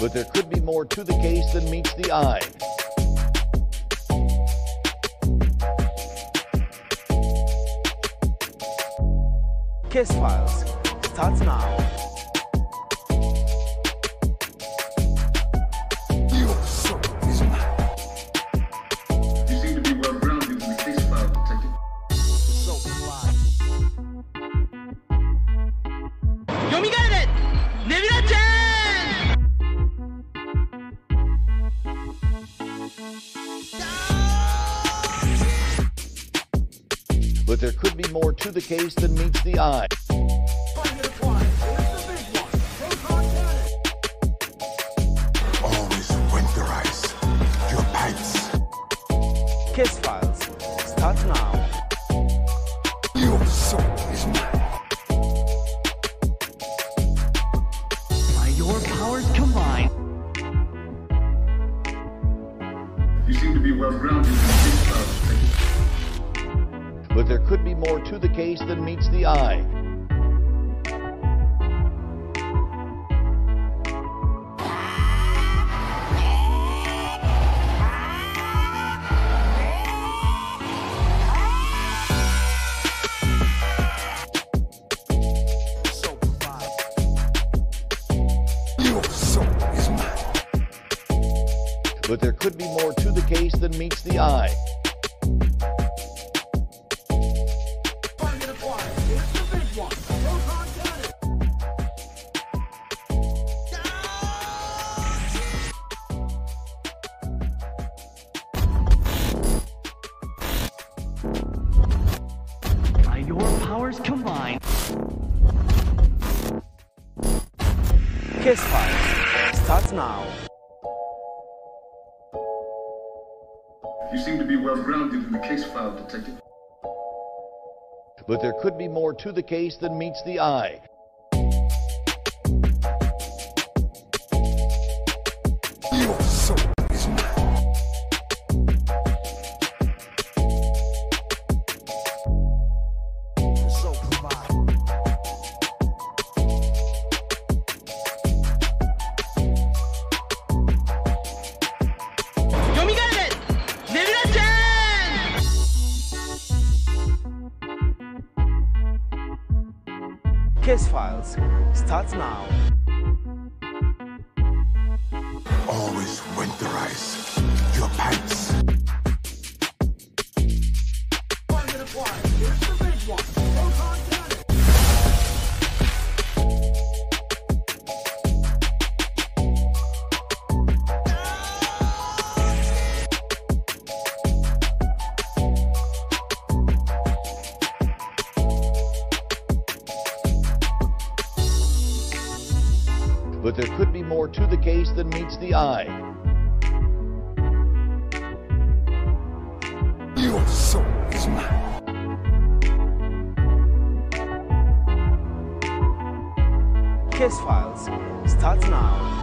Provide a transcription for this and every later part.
but there could be more to the case than meets the eye. Case Files starts now. Case that meets the eye. to the case than meets the eye. there could be more to the case than meets the eye. Your soul is mine. Case Files starts now.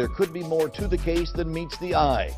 there could be more to the case than meets the eye.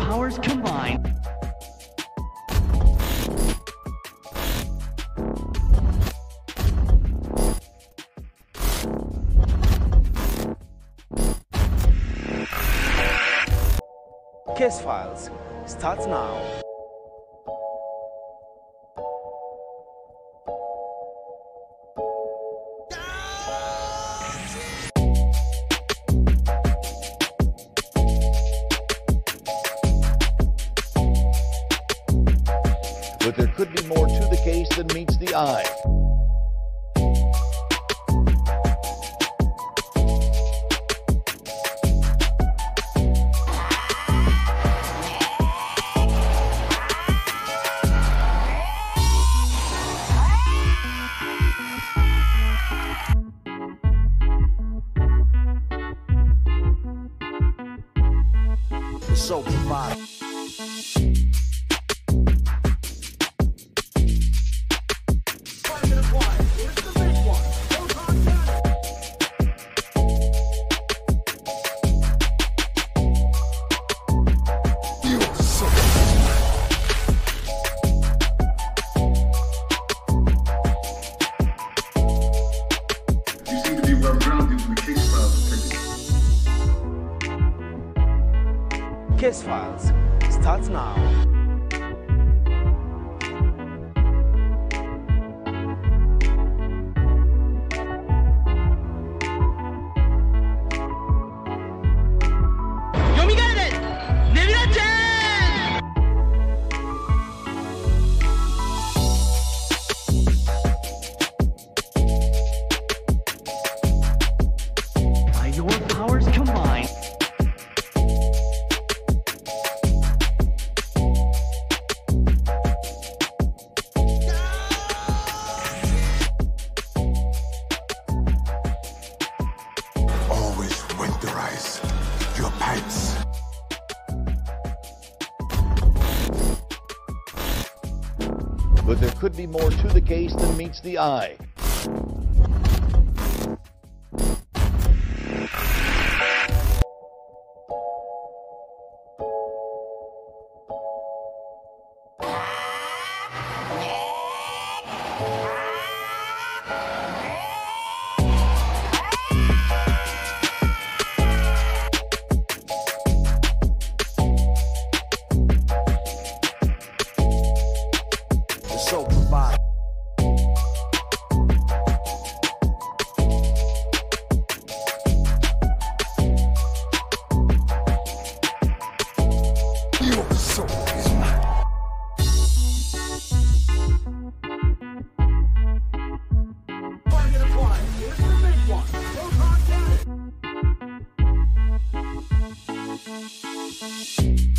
powers combined. Case Files starts now. be more to the case than meets the eye.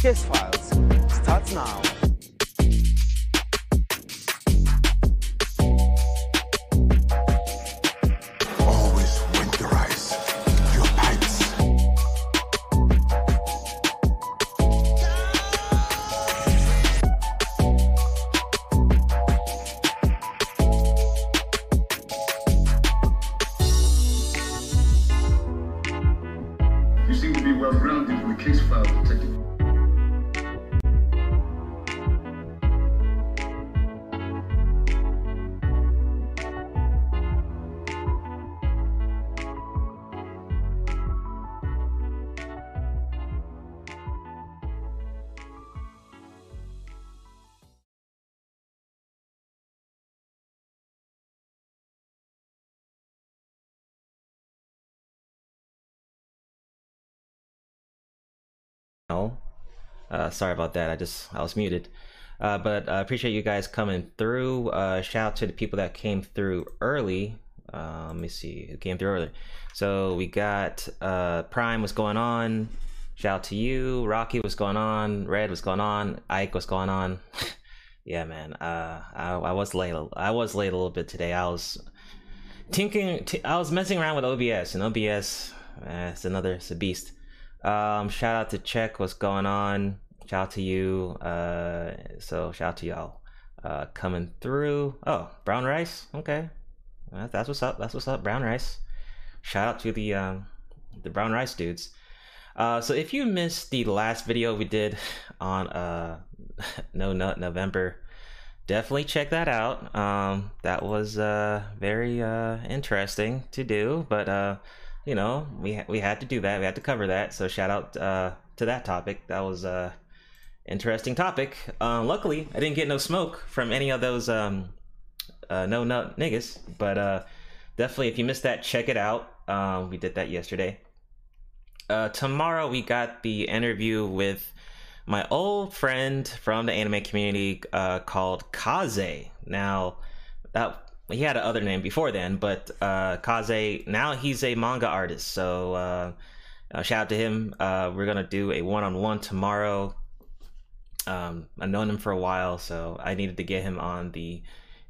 Case Files starts now. Uh, sorry about that. I just I was muted. Uh, but I appreciate you guys coming through. Uh, shout out to the people that came through early. Uh, let me see who came through early. So we got uh, Prime. What's going on? Shout out to you. Rocky. What's going on? Red. What's going on? Ike. What's going on? yeah, man. Uh, I, I was late. I was late a little bit today. I was tinkering. T- I was messing around with OBS, and OBS, eh, it's another. It's a beast. Um, shout out to Check. What's going on? Shout out to you. Uh, so shout out to y'all uh, coming through. Oh, brown rice. Okay, Uh, that's what's up. That's what's up. Brown rice. Shout out to the um, the brown rice dudes. Uh, so if you missed the last video we did on uh, No Nut November, definitely check that out. Um, that was uh, very uh, interesting to do, but uh, you know we ha- we had to do that. We had to cover that. So shout out uh, to that topic. That was a interesting topic. Uh, luckily, I didn't get no smoke from any of those um, uh, no nut niggas. But uh, definitely, if you missed that, check it out. Um, we did that yesterday. Uh, tomorrow we got the interview with my old friend from the anime community uh, called Kaze. Now, that he had another name before then, but uh, Kaze now he's a manga artist. So uh, uh, shout out to him. Uh, we're gonna do a one-on-one tomorrow. Um, I've known him for a while, so I needed to get him on the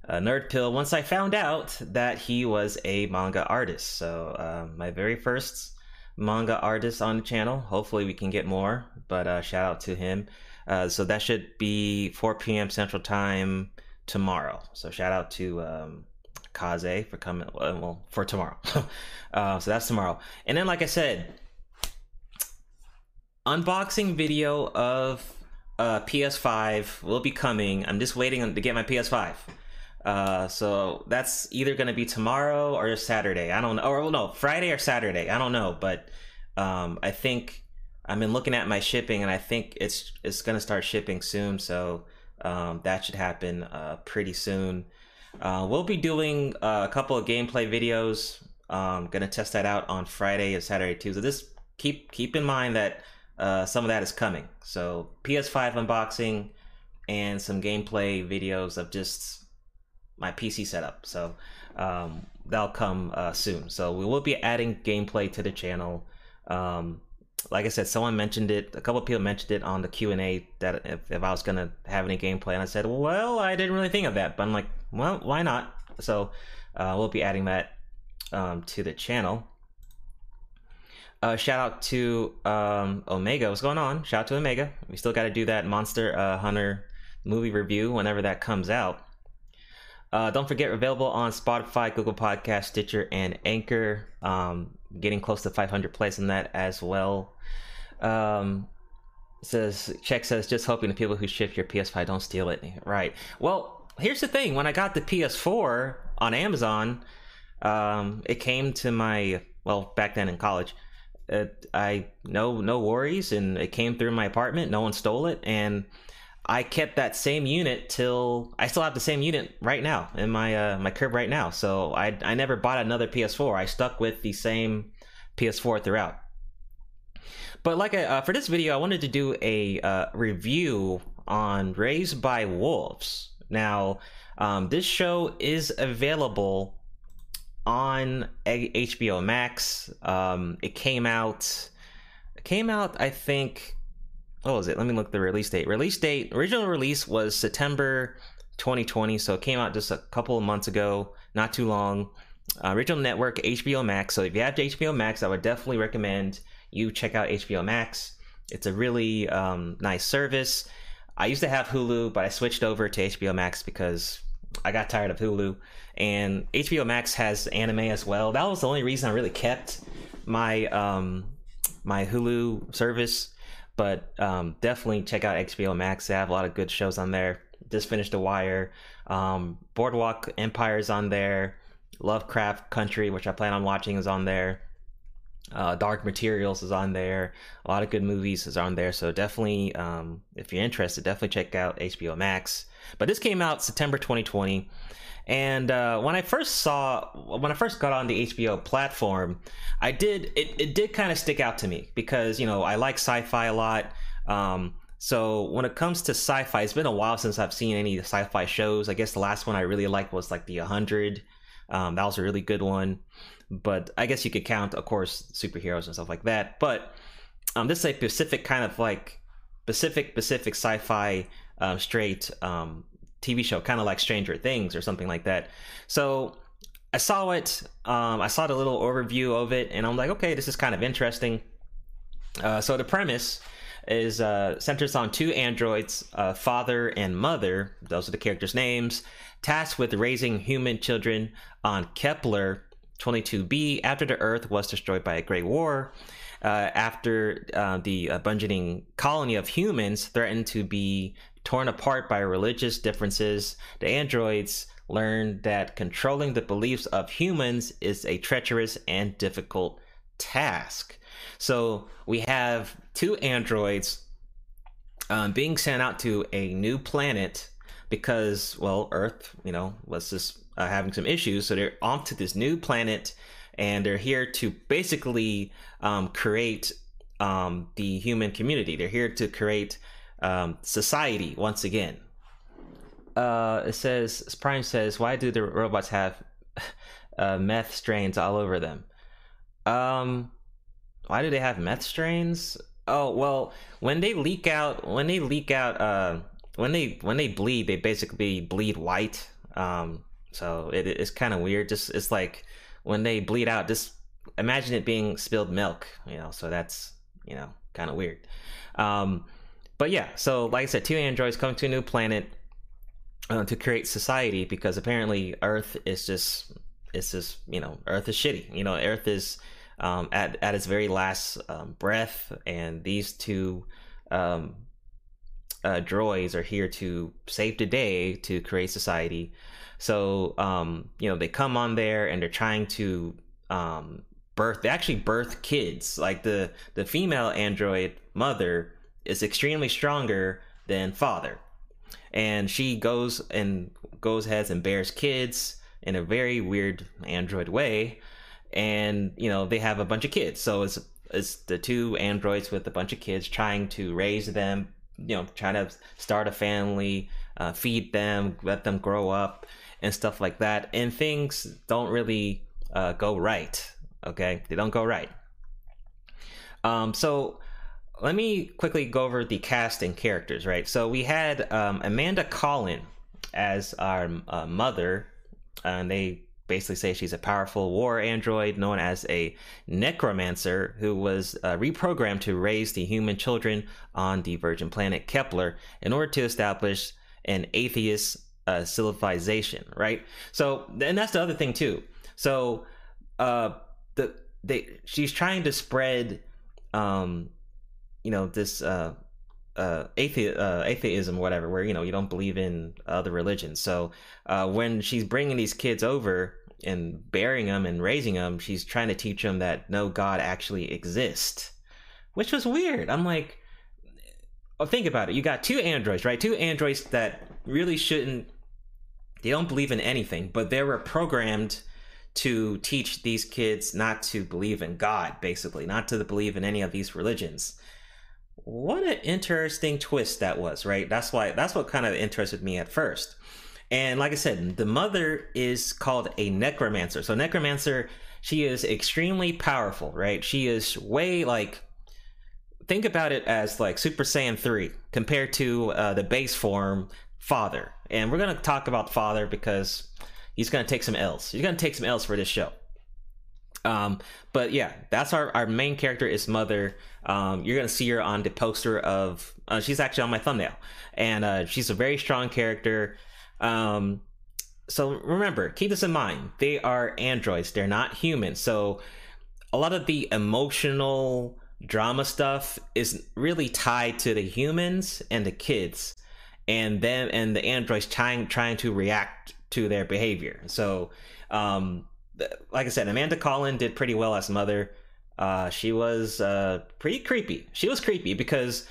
uh, Nerd Pill once I found out that he was a manga artist. So uh, my very first manga artist on the channel. Hopefully we can get more, but uh, shout out to him. Uh, so that should be 4 p.m. Central Time tomorrow. So shout out to um, Kaze for coming. uh, Well, for tomorrow. uh, so that's tomorrow. And then, like I said, unboxing video of uh, PS5 will be coming. I'm just waiting to get my PS5. Uh, so that's either going to be tomorrow or Saturday. I don't know. Or no, Friday or Saturday. I don't know. But um, I think I've been looking at my shipping, and I think it's it's going to start shipping soon. So um, that should happen uh, pretty soon. Uh, we'll be doing uh, a couple of gameplay videos. Um, gonna test that out on Friday and Saturday too. So just keep keep in mind that uh, some of that is coming. So PS5 unboxing and some gameplay videos of just my PC setup. So um, that'll come uh, soon. So we will be adding gameplay to the channel. Um, like I said, someone mentioned it. A couple people mentioned it on the Q and A that if, if I was gonna have any gameplay, and I said, well, I didn't really think of that, but I'm like, well, why not? So uh, we'll be adding that um, to the channel. Uh, shout out to um, Omega. What's going on? Shout out to Omega. We still got to do that Monster uh, Hunter movie review whenever that comes out. Uh, don't forget, available on Spotify, Google Podcast, Stitcher, and Anchor. Um, getting close to 500 plays on that as well. Um, says check says just hoping the people who ship your PS5 don't steal it. Right. Well, here's the thing: when I got the PS4 on Amazon, um, it came to my well back then in college. It, I no no worries, and it came through my apartment. No one stole it, and I kept that same unit till I still have the same unit right now in my uh, my crib right now. So I I never bought another PS4. I stuck with the same PS4 throughout. But like I, uh, for this video, I wanted to do a uh, review on Raised by Wolves. Now, um, this show is available on HBO Max. Um, it came out. It came out, I think. What was it? Let me look the release date. Release date. Original release was September 2020, so it came out just a couple of months ago. Not too long. Uh, original network HBO Max. So if you have HBO Max, I would definitely recommend you check out HBO Max. It's a really um, nice service. I used to have Hulu, but I switched over to HBO Max because I got tired of Hulu. And HBO Max has anime as well. That was the only reason I really kept my um, my Hulu service. But um, definitely check out HBO Max. They have a lot of good shows on there. Just finished The Wire. Um, Boardwalk Empire is on there. Lovecraft Country, which I plan on watching, is on there. Uh, Dark Materials is on there. A lot of good movies is on there. So definitely, um, if you're interested, definitely check out HBO Max. But this came out September 2020. And uh, when I first saw, when I first got on the HBO platform, I did, it, it did kind of stick out to me because, you know, I like sci fi a lot. Um, so when it comes to sci-fi, it's been a while since I've seen any sci-fi shows. I guess the last one I really liked was like The 100. Um, that was a really good one. But I guess you could count, of course, superheroes and stuff like that. But um, this is a specific kind of like Pacific Pacific sci-fi um, straight um, TV show, kind of like Stranger Things or something like that. So I saw it. Um, I saw the little overview of it, and I'm like, okay, this is kind of interesting. Uh, so the premise is uh, centers on two androids, uh, father and mother. Those are the characters' names. Tasked with raising human children on Kepler 22b after the Earth was destroyed by a great war. Uh, after uh, the uh, burgeoning colony of humans threatened to be torn apart by religious differences, the androids learned that controlling the beliefs of humans is a treacherous and difficult task. So we have two androids um, being sent out to a new planet because, well, Earth, you know, was just uh, having some issues. So they're off to this new planet and they're here to basically um, create um, the human community. They're here to create um, society once again. Uh, it says, Prime says, why do the robots have uh, meth strains all over them? Um, why do they have meth strains? Oh well, when they leak out, when they leak out, uh, when they when they bleed, they basically bleed white. Um, so it, it's kind of weird. Just it's like when they bleed out, just imagine it being spilled milk. You know, so that's you know kind of weird. Um, but yeah, so like I said, two androids come to a new planet uh, to create society because apparently Earth is just it's just you know Earth is shitty. You know, Earth is um, at at its very last um, breath, and these two um, uh, droids are here to save the day to create society. So um, you know they come on there and they're trying to um, birth. They actually birth kids. Like the the female android mother is extremely stronger than father, and she goes and goes ahead and bears kids in a very weird android way. And you know they have a bunch of kids. So it's it's the two androids with a bunch of kids trying to raise them you know trying to start a family uh, feed them let them grow up and stuff like that. And things don't really uh, go right okay? They don't go right. Um, so let me quickly go over the cast and characters right so we had um, amanda collin as our uh, mother and they basically say she's a powerful war android known as a necromancer who was uh, reprogrammed to raise the human children on the virgin planet Kepler in order to establish an atheist uh, civilization, right? So, and that's the other thing too. So, uh, the they she's trying to spread, um, you know, this uh, uh, athe- uh, atheism, whatever, where you know you don't believe in other religions. So uh, when she's bringing these kids over and bearing them and raising them, she's trying to teach them that no God actually exists, which was weird. I'm like, oh, think about it. You got two androids, right? Two androids that really shouldn't. They don't believe in anything, but they were programmed to teach these kids not to believe in God, basically, not to believe in any of these religions. What an interesting twist that was, right? That's why that's what kind of interested me at first. And like I said, the mother is called a necromancer. So necromancer, she is extremely powerful, right? She is way like think about it as like Super Saiyan 3 compared to uh, the base form father. And we're going to talk about father because he's going to take some L's. He's going to take some L's for this show. Um, but yeah, that's our, our main character is mother. Um, you're to see her on the poster of, uh, she's actually on my thumbnail and, uh, she's a very strong character. Um, so remember, keep this in mind. They are androids. They're not humans. So a lot of the emotional drama stuff is really tied to the humans and the kids and them and the androids trying trying to react to their behavior. So um like I said, Amanda Collin did pretty well as mother. Uh, she was uh, pretty creepy. She was creepy because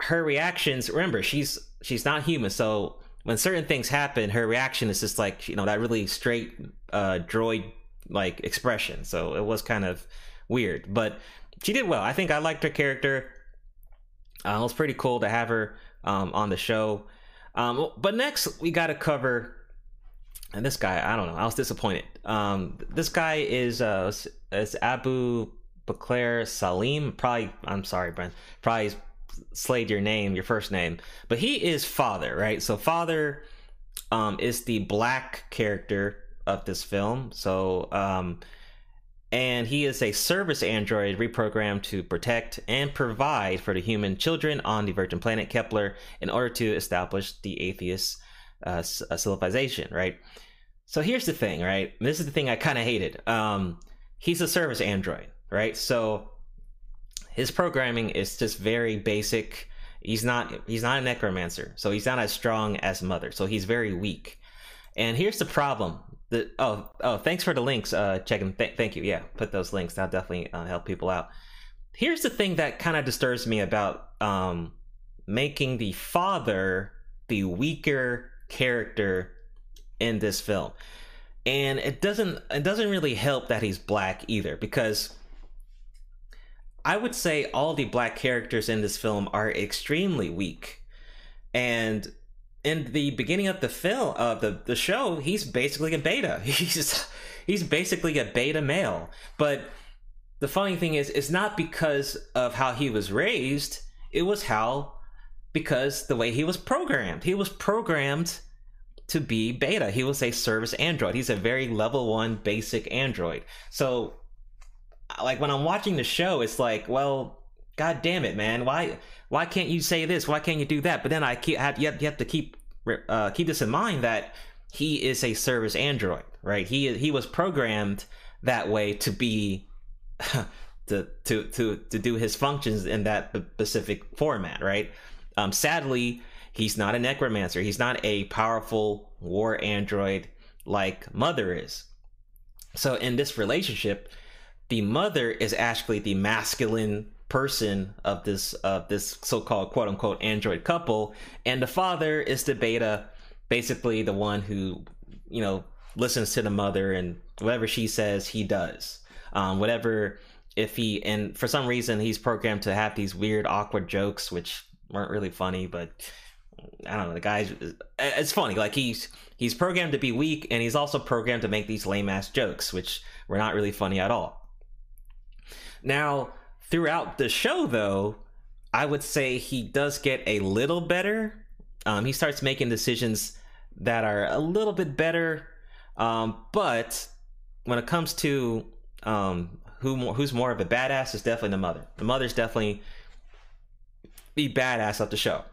her reactions. Remember, she's she's not human, so when certain things happen, her reaction is just like you know that really straight uh, droid like expression. So it was kind of weird, but she did well. I think I liked her character. Uh, it was pretty cool to have her um, on the show. Um, but next, we got to cover. And this guy, I don't know. I was disappointed. Um, this guy is uh, is Abu Bakr Salim. Probably, I'm sorry, Brent. Probably slayed your name, your first name. But he is father, right? So father um, is the black character of this film. So um, and he is a service android reprogrammed to protect and provide for the human children on the virgin planet Kepler in order to establish the atheist uh, civilization, right? So here's the thing, right? This is the thing I kind of hated. Um, he's a service android, right? So his programming is just very basic. He's not he's not a necromancer, so he's not as strong as Mother. So he's very weak. And here's the problem the oh oh thanks for the links uh check them Th- thank you yeah put those links that'll definitely uh, help people out here's the thing that kind of disturbs me about um making the father the weaker character in this film. And it doesn't it doesn't really help that he's black either because i would say all the black characters in this film are extremely weak. And in the beginning of the film of the, the show he's basically a beta. He's he's basically a beta male. But the funny thing is it's not because of how he was raised. It was how because the way he was programmed. He was programmed to be beta. He will say service android. He's a very level one basic android. So like when i'm watching the show it's like well god damn it man. Why why can't you say this? Why can't you do that? But then i keep have, you, have, you have to keep uh, keep this in mind that he is a service android right? He he was programmed that way to be to to to to do his functions in that specific format right? Um sadly he's not a necromancer. He's not a powerful war android like mother is. So in this relationship the mother is actually the masculine person of this of this so-called quote unquote android couple and the father is the beta basically the one who you know listens to the mother and whatever she says he does. Um, whatever if he and for some reason he's programmed to have these weird awkward jokes which weren't really funny but i don't know the guy's it's funny like he's he's programmed to be weak and he's also programmed to make these lame ass jokes which were not really funny at all now, throughout the show, though, I would say he does get a little better. Um, he starts making decisions that are a little bit better. Um, but when it comes to um, who more, who's more of a badass, is definitely the mother. The mother's definitely the badass of the show,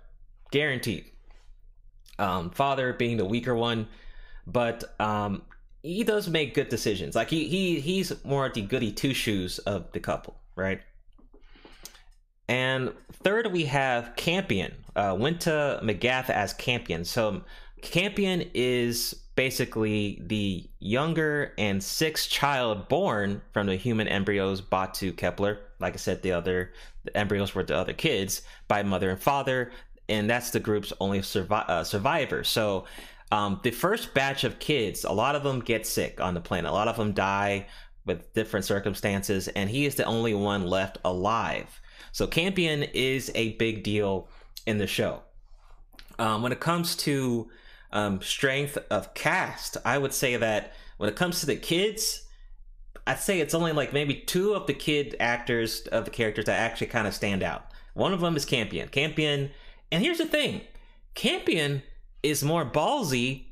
guaranteed. Um, father being the weaker one, but um, he does make good decisions. Like he he he's more the goody two shoes of the couple, right? And third, we have Campion. Uh, Winta McGrath as Campion. So Campion is basically the younger and sixth child born from the human embryos brought to Kepler. Like I said, the other the embryos were the other kids by mother and father, and that's the group's only survi- uh, survivor. So um, the first batch of kids, a lot of them get sick on the planet. A lot of them die with different circumstances, and he is the only one left alive. So Campion is a big deal in the show. Um, when it comes to um, strength of cast, I would say that when it comes to the kids, I'd say it's only like maybe two of the kid actors of the characters that actually kind of stand out. One of them is Campion. Campion, and here's the thing Campion is more ballsy,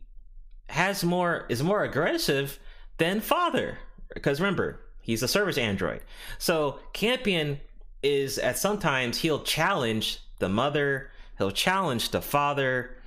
has more is more aggressive than Father. Because remember, he's a service android. So Campion is at sometimes he'll challenge the mother, he'll challenge the father,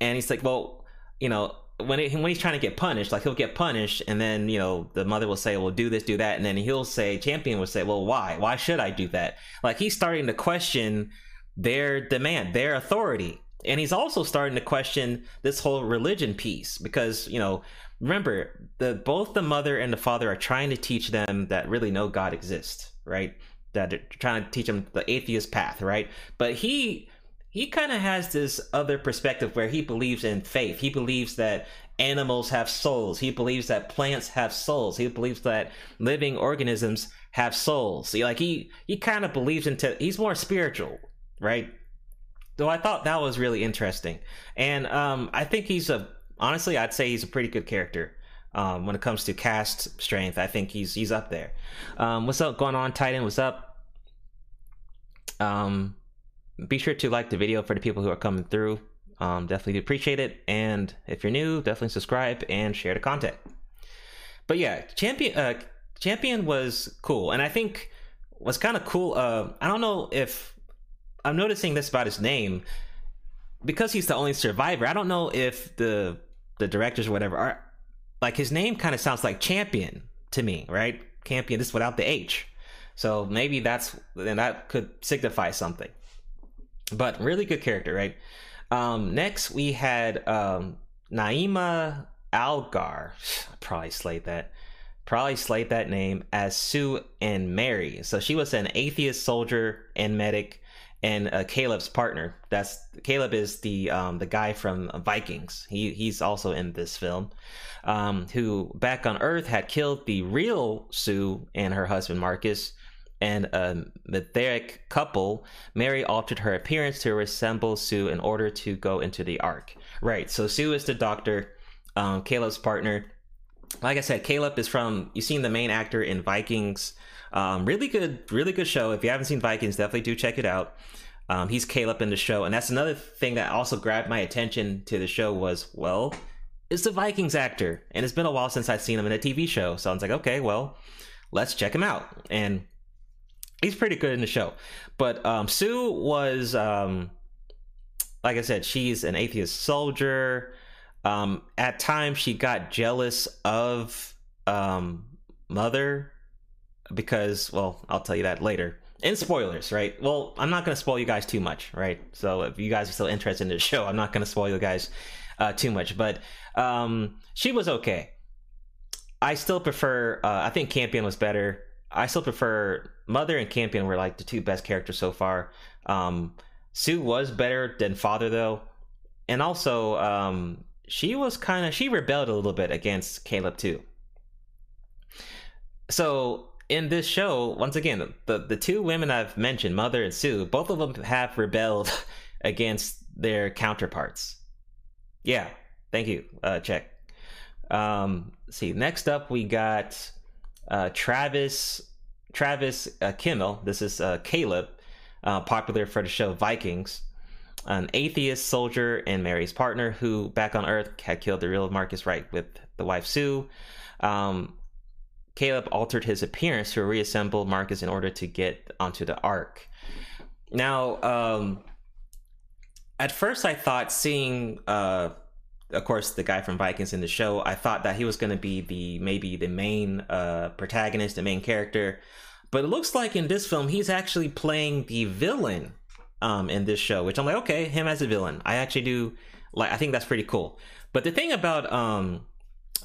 and he's like, well, you know, when it, when he's trying to get punished, like he'll get punished, and then you know the mother will say, "Well, do this, do that," and then he'll say, "Champion will say, well, why? Why should I do that?" Like he's starting to question their demand, their authority, and he's also starting to question this whole religion piece because you know remember the both the mother and the father are trying to teach them that really no god exists right? That they're trying to teach them the atheist path right? But he he kind of has this other perspective where he believes in faith. He believes that animals have souls. He believes that plants have souls. He believes that living organisms have souls. See, like he he kind of believes into he's more spiritual right? So I thought that was really interesting, and um, I think he's a honestly, I'd say he's a pretty good character. Um, when it comes to cast strength, I think he's he's up there. Um, what's up going on, Titan? What's up? Um, be sure to like the video for the people who are coming through. Um, definitely appreciate it. And if you're new, definitely subscribe and share the content. But yeah, champion uh, champion was cool, and I think was kind of cool. Uh, I don't know if I'm noticing this about his name because he's the only survivor. I don't know if the the directors or whatever are like his name kind of sounds like champion to me, right? Champion, this without the H. So maybe that's then that could signify something. But really good character, right? Um, next we had um, Naima Algar. Probably slayed that. Probably slayed that name as Sue and Mary. So she was an atheist soldier and medic and uh, Caleb's partner. That's Caleb is the um, the guy from Vikings. He he's also in this film, um, who back on Earth had killed the real Sue and her husband Marcus. And a Mithraic couple, Mary altered her appearance to resemble Sue in order to go into the Ark. Right. So Sue is the doctor, um, Caleb's partner. Like I said, Caleb is from you've seen the main actor in Vikings. Um, really good, really good show. If you haven't seen Vikings, definitely do check it out. Um, he's Caleb in the show, and that's another thing that also grabbed my attention to the show was well, it's the Vikings actor, and it's been a while since I've seen him in a TV show. So I was like, okay, well, let's check him out, and he's pretty good in the show. But um, Sue was, um, like I said, she's an atheist soldier. Um, at times, she got jealous of um, Mother because, well, I'll tell you that later. And spoilers, right? Well, I'm not going to spoil you guys too much, right? So if you guys are still interested in the show, I'm not going to spoil you guys uh, too much. But um, she was okay. I still prefer. Uh, I think Campion was better. I still prefer Mother and Campion were like the two best characters so far. Um, Sue was better than Father though, and also um, she was kind of she rebelled a little bit against Caleb too. So in this show, once again, the the two women I've mentioned, Mother and Sue, both of them have rebelled against their counterparts. Yeah, thank you. Uh, check. Um, see, next up we got uh, Travis Travis uh, Fimmel. This is uh, Caleb, uh, popular for the show Vikings, an atheist soldier and Mary's partner who, back on Earth, had killed the real Marcus Wright with the wife Sue. Um, Caleb altered his appearance to reassemble Marcus in order to get onto the Ark. Now, um, at first, I thought seeing, uh, of course, the guy from Vikings in the show, I thought that he was going to be the maybe the main uh, protagonist, the main character. But it looks like in this film, he's actually playing the villain um, in this show, which I'm like, okay, him as a villain. I actually do like. I think that's pretty cool. But the thing about um,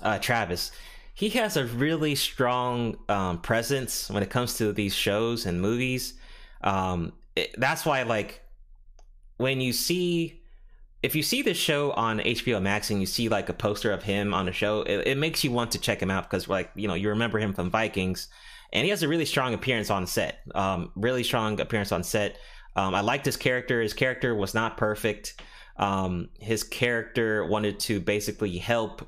uh, Travis he has a really strong um, presence when it comes to these shows and movies. Um, it, that's why, like, when you see, if you see this show on HBO Max and you see like a poster of him on the show, it, it makes you want to check him out because, like, you know, you remember him from Vikings, and he has a really strong appearance on set. Um, really strong appearance on set. Um, I liked his character. His character was not perfect. Um, his character wanted to basically help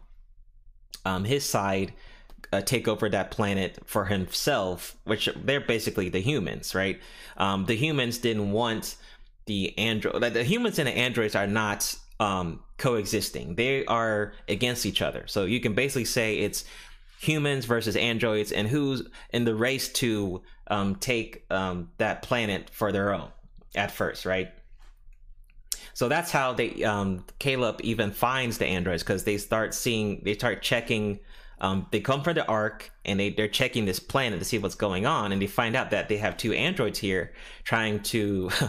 um, his side uh, take over that planet for himself, which they're basically the humans, right? Um, the humans didn't want the android. Like the humans and the androids are not um, coexisting; they are against each other. So you can basically say it's humans versus androids, and who's in the race to um, take um, that planet for their own at first, right? So that's how they um, Caleb even finds the androids because they start seeing they start checking. Um, they come from the Ark and they they're checking this planet to see what's going on, and they find out that they have two androids here trying to.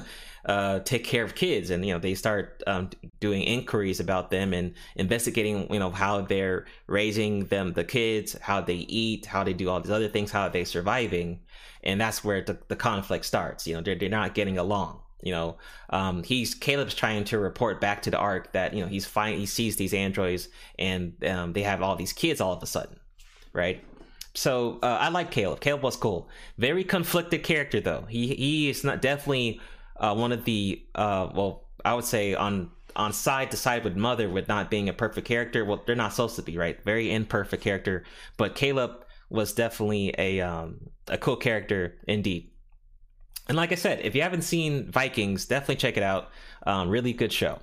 Uh, take care of kids and you know they start um, doing inquiries about them and investigating you know how they're raising them the kids how they eat how they do all these other things how are they surviving and that's where the, the conflict starts you know they're, they're not getting along you know um, he's caleb's trying to report back to the ark that you know he's fine he sees these androids and um, they have all these kids all of a sudden right so uh, i like caleb caleb was cool very conflicted character though he he is not definitely uh, one of the uh, well, I would say on on side to side with Mother with not being a perfect character. Well, they're not supposed to be, right? Very imperfect character, but Caleb was definitely a um, a cool character indeed. And like I said, if you haven't seen Vikings, definitely check it out. Um, really good show.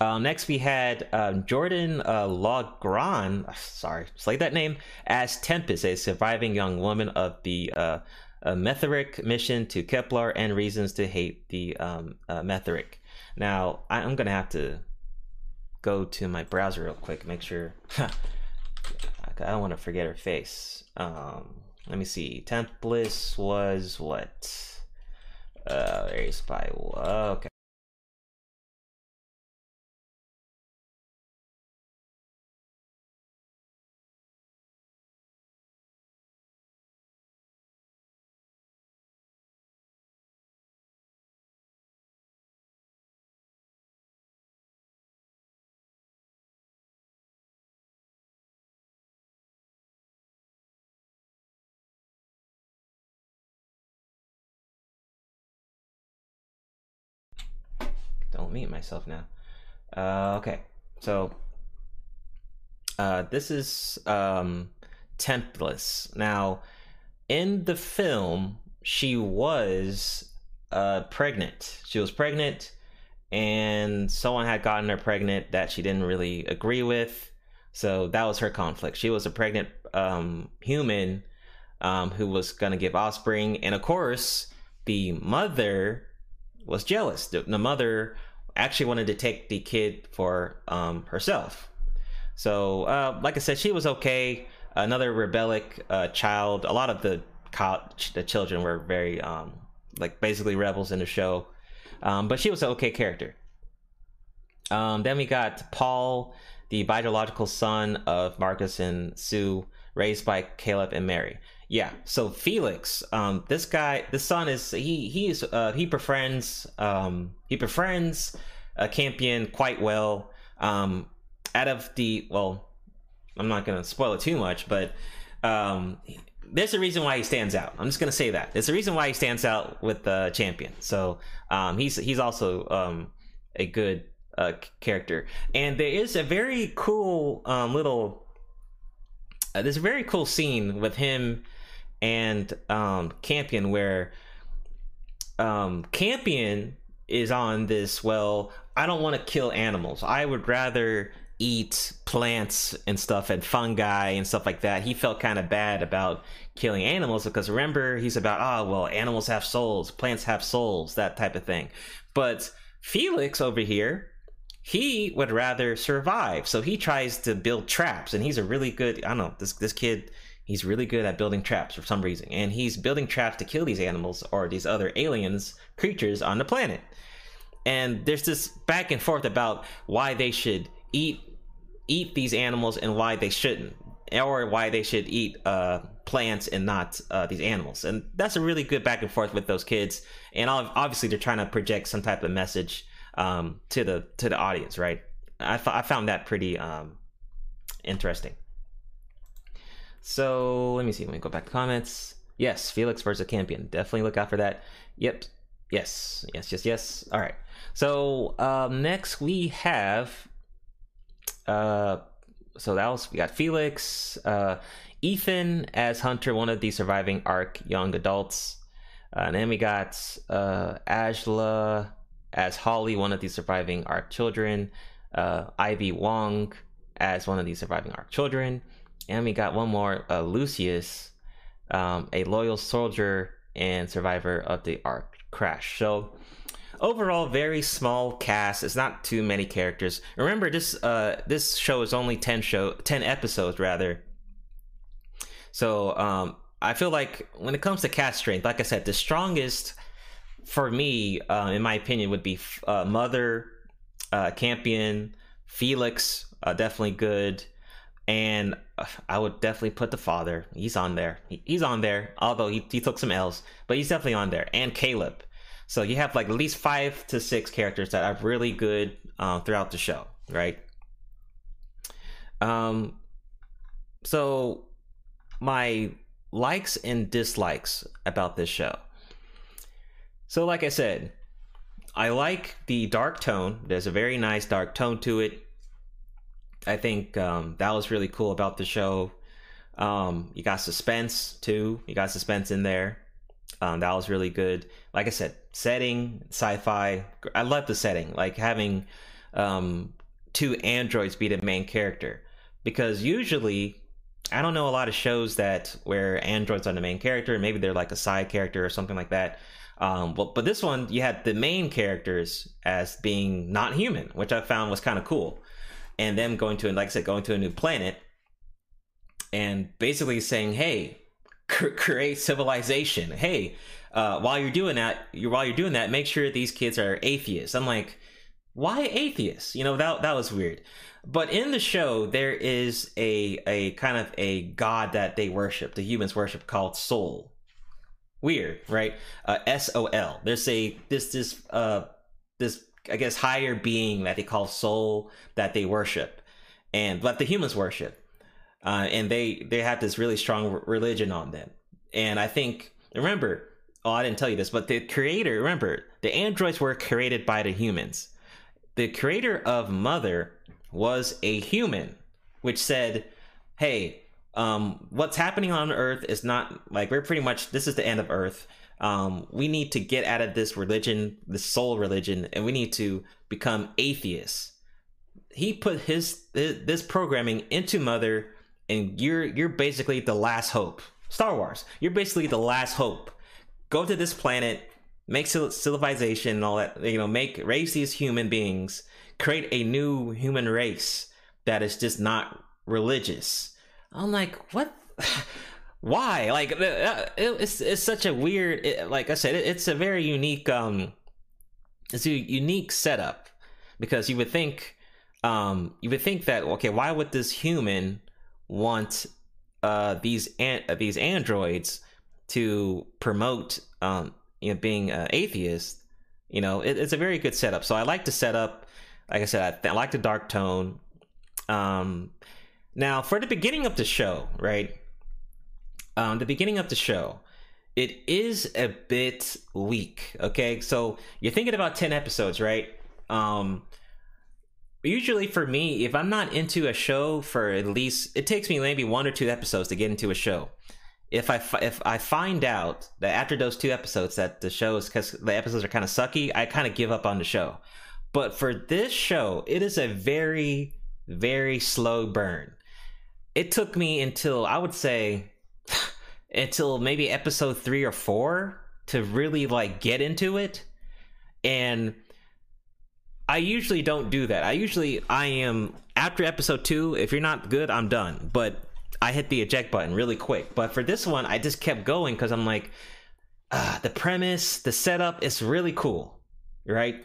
Uh, next, we had um, Jordan uh, Loughran, sorry, say that name, as Tempest, a surviving young woman of the uh, uh, Mithraic mission to Kepler and reasons to hate the um, uh, Mithraic. Now, I- I'm going to have to go to my browser real quick, make sure. I don't want to forget her face. Um, let me see. Tempest was what? Uh, spy. Okay. Don't mute myself now. Uh, okay, so uh, this is um, Tempest. Now, in the film, she was uh, pregnant. She was pregnant, and someone had gotten her pregnant that she didn't really agree with. So that was her conflict. She was a pregnant um, human um, who was going to give offspring, and of course, the mother was jealous. The, the mother actually wanted to take the kid for um, herself. So, uh, like I said, she was okay. Another rebellic uh, child. A lot of the co- the children were very um, like basically rebels in the show, um, but she was an okay character. Um, then we got Paul, the biological son of Marcus and Sue, raised by Caleb and Mary. Yeah, so Felix, um, this guy, this son is he he's uh, he befriends um, he befriends a Campion quite well. Um, out of the well, I'm not gonna spoil it too much, but um, there's a reason why he stands out. I'm just gonna say that there's a reason why he stands out with the Campion. So um, he's he's also um, a good uh, character, and there is a very cool um, little. Uh, there's a very cool scene with him and um, Campion where um, Campion is on this. Well, I don't want to kill animals. I would rather eat plants and stuff and fungi and stuff like that. He felt kind of bad about killing animals because remember he's about oh well animals have souls, plants have souls, that type of thing. But Felix over here, he would rather survive. So he tries to build traps and he's a really good I don't know, this this kid he's really good at building traps for some reason. And he's building traps to kill these animals or these other aliens creatures on the planet. And there's this back and forth about why they should eat eat these animals and why they shouldn't or why they should eat uh, plants and not uh, these animals and that's a really good back and forth with those kids and obviously they're trying to project some type of message um, to the to the audience right i, found that pretty um, interesting so let me see. Let me go back to comments. Yes felix versus campion. Definitely look out for that. Yep. Yes. Yes yes yes. All right. So um, next we have uh, so that was we got Felix, uh, Ethan as Hunter, one of the surviving Ark young adults, uh, and then we got uh, Ajla as Holly, one of the surviving Ark children, uh, Ivy Wong as one of the surviving Ark children, and we got one more, uh, Lucius, um, a loyal soldier and survivor of the Ark crash. So overall very small cast. It's not too many characters. Remember this uh this show is only 10 show 10 episodes rather. So um i feel like when it comes to cast strength like i said the strongest for me uh, in my opinion would be uh, mother uh campion felix uh, definitely good and uh, I would definitely put the father. He's on there. He, he's on there, although he, he took some L's, but he's definitely on there. And Caleb. So you have like at least five to six characters that are really good uh, throughout the show, right? Um, so my likes and dislikes about this show. So, like I said, I like the dark tone. There's a very nice dark tone to it. I think um, that was really cool about the show. Um, you got suspense too. You got suspense in there. Um, that was really good. Like I said, setting, sci-fi. I love the setting. Like having um, two androids be the main character, because usually I don't know a lot of shows that where androids are the main character. Maybe they're like a side character or something like that. Um, but but this one, you had the main characters as being not human, which I found was kind of cool. And them going to, like I said, going to a new planet, and basically saying, "Hey, cr- create civilization. Hey, uh, while you're doing that, you while you're doing that, make sure these kids are atheists." I'm like, why atheists? You know that that was weird. But in the show, there is a a kind of a god that they worship, the humans worship, called Sol. Weird, right? Uh, S O L. There's a this this uh this I guess higher being that they call Sol that they worship, and that the humans worship, uh, and they they have this really strong religion on them. And I think remember, oh I didn't tell you this, but the creator remember the androids were created by the humans. The creator of Mother was a human, which said, "Hey, um, what's happening on Earth is not like we're pretty much this is the end of Earth. Um, we need to get out of this religion, this soul religion, and we need to become atheists." He put his this programming into Mother, and you're you're basically the last hope. Star Wars, you're basically the last hope. Go to this planet, make civilization and all that. You know, make raise these human beings create a new human race that is just not religious. I'm like, what? Why? Like, it's it's such a weird. It, like I said, it, it's a very unique. Um, it's a unique setup because you would think, um, you would think that okay, why would this human want uh these an- these androids to promote um you know being uh, atheist? You know, it, it's a very good setup. So I like the setup like I said, I, I like the dark tone. Um, now, for the beginning of the show, right? Um, the beginning of the show, it is a bit weak. Okay, so you're thinking about ten episodes, right? Um, usually for me, if I'm not into a show for at least, it takes me maybe one or two episodes to get into a show. If I if I find out that after those two episodes that the show is because the episodes are kind of sucky, I kind of give up on the show. But for this show, it is a very, very slow burn. It took me until I would say until maybe episode three or four to really like get into it. And I usually don't do that. I usually I am after episode two, if you're not good, I'm done. But I hit the eject button really quick. But for this one, I just kept going because I'm like, uh, the premise, the setup is really cool, right?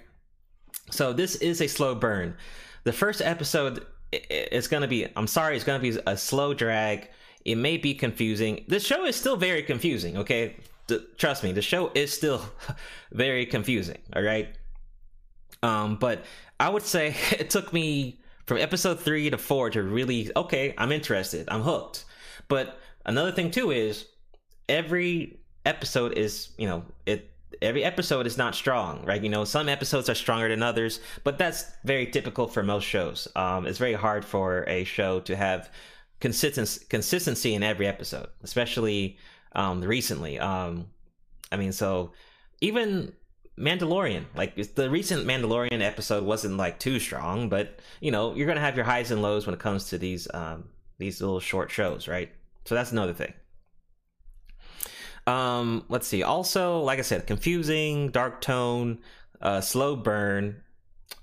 So this is a slow burn. The first episode is going to be, I'm sorry, it's going to be a slow drag. It may be confusing. The show is still very confusing, okay? D- trust me, the show is still very confusing, all right? Um, but I would say it took me from episode three to four to really, okay, I'm interested, I'm hooked. But another thing too is every episode is, you know, it every episode is not strong, right? You know, some episodes are stronger than others, but that's very typical for most shows. Um, it's very hard for a show to have consistency consistency in every episode, especially um, recently. Um, I mean, so even Mandalorian, like the recent Mandalorian episode wasn't like too strong, but you know, you're gonna have your highs and lows when it comes to these um, these little short shows, right? So that's another thing. Um, let's see. Also, like I said, confusing, dark tone, uh, slow burn.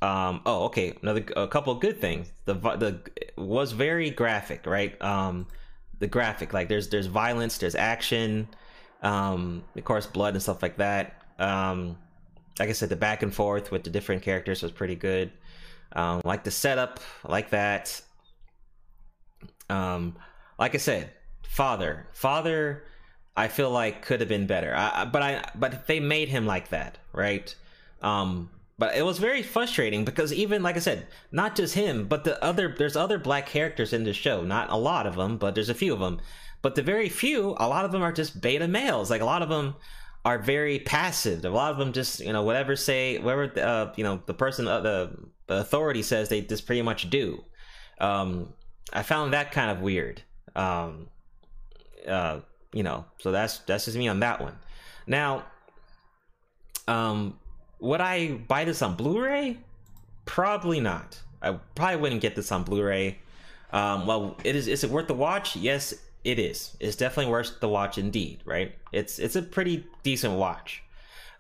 Um, oh, okay. Another a couple good things. The the was very graphic, right? Um, the graphic like there's there's violence, there's action, um, of course, blood and stuff like that. Um, like I said, the back and forth with the different characters was pretty good. Um, like the setup, like that. Um, like I said, father, father I feel like could have been better. I, but I but they made him like that, right? Um, but it was very frustrating because even like I said, not just him, but the other there's other black characters in the show. Not a lot of them, but there's a few of them. But the very few, a lot of them are just beta males. Like a lot of them are very passive. A lot of them just, you know, whatever say, whatever, uh, you know, the person, uh, the, the authority says, they just pretty much do. Um, I found that kind of weird. Um, uh, you know, so that's that's just me on that one. Now, um, would I buy this on Blu-ray? Probably not. I probably wouldn't get this on Blu-ray. Um, well, it is. Is it worth the watch? Yes, it is. It's definitely worth the watch indeed. Right? It's it's a pretty decent watch.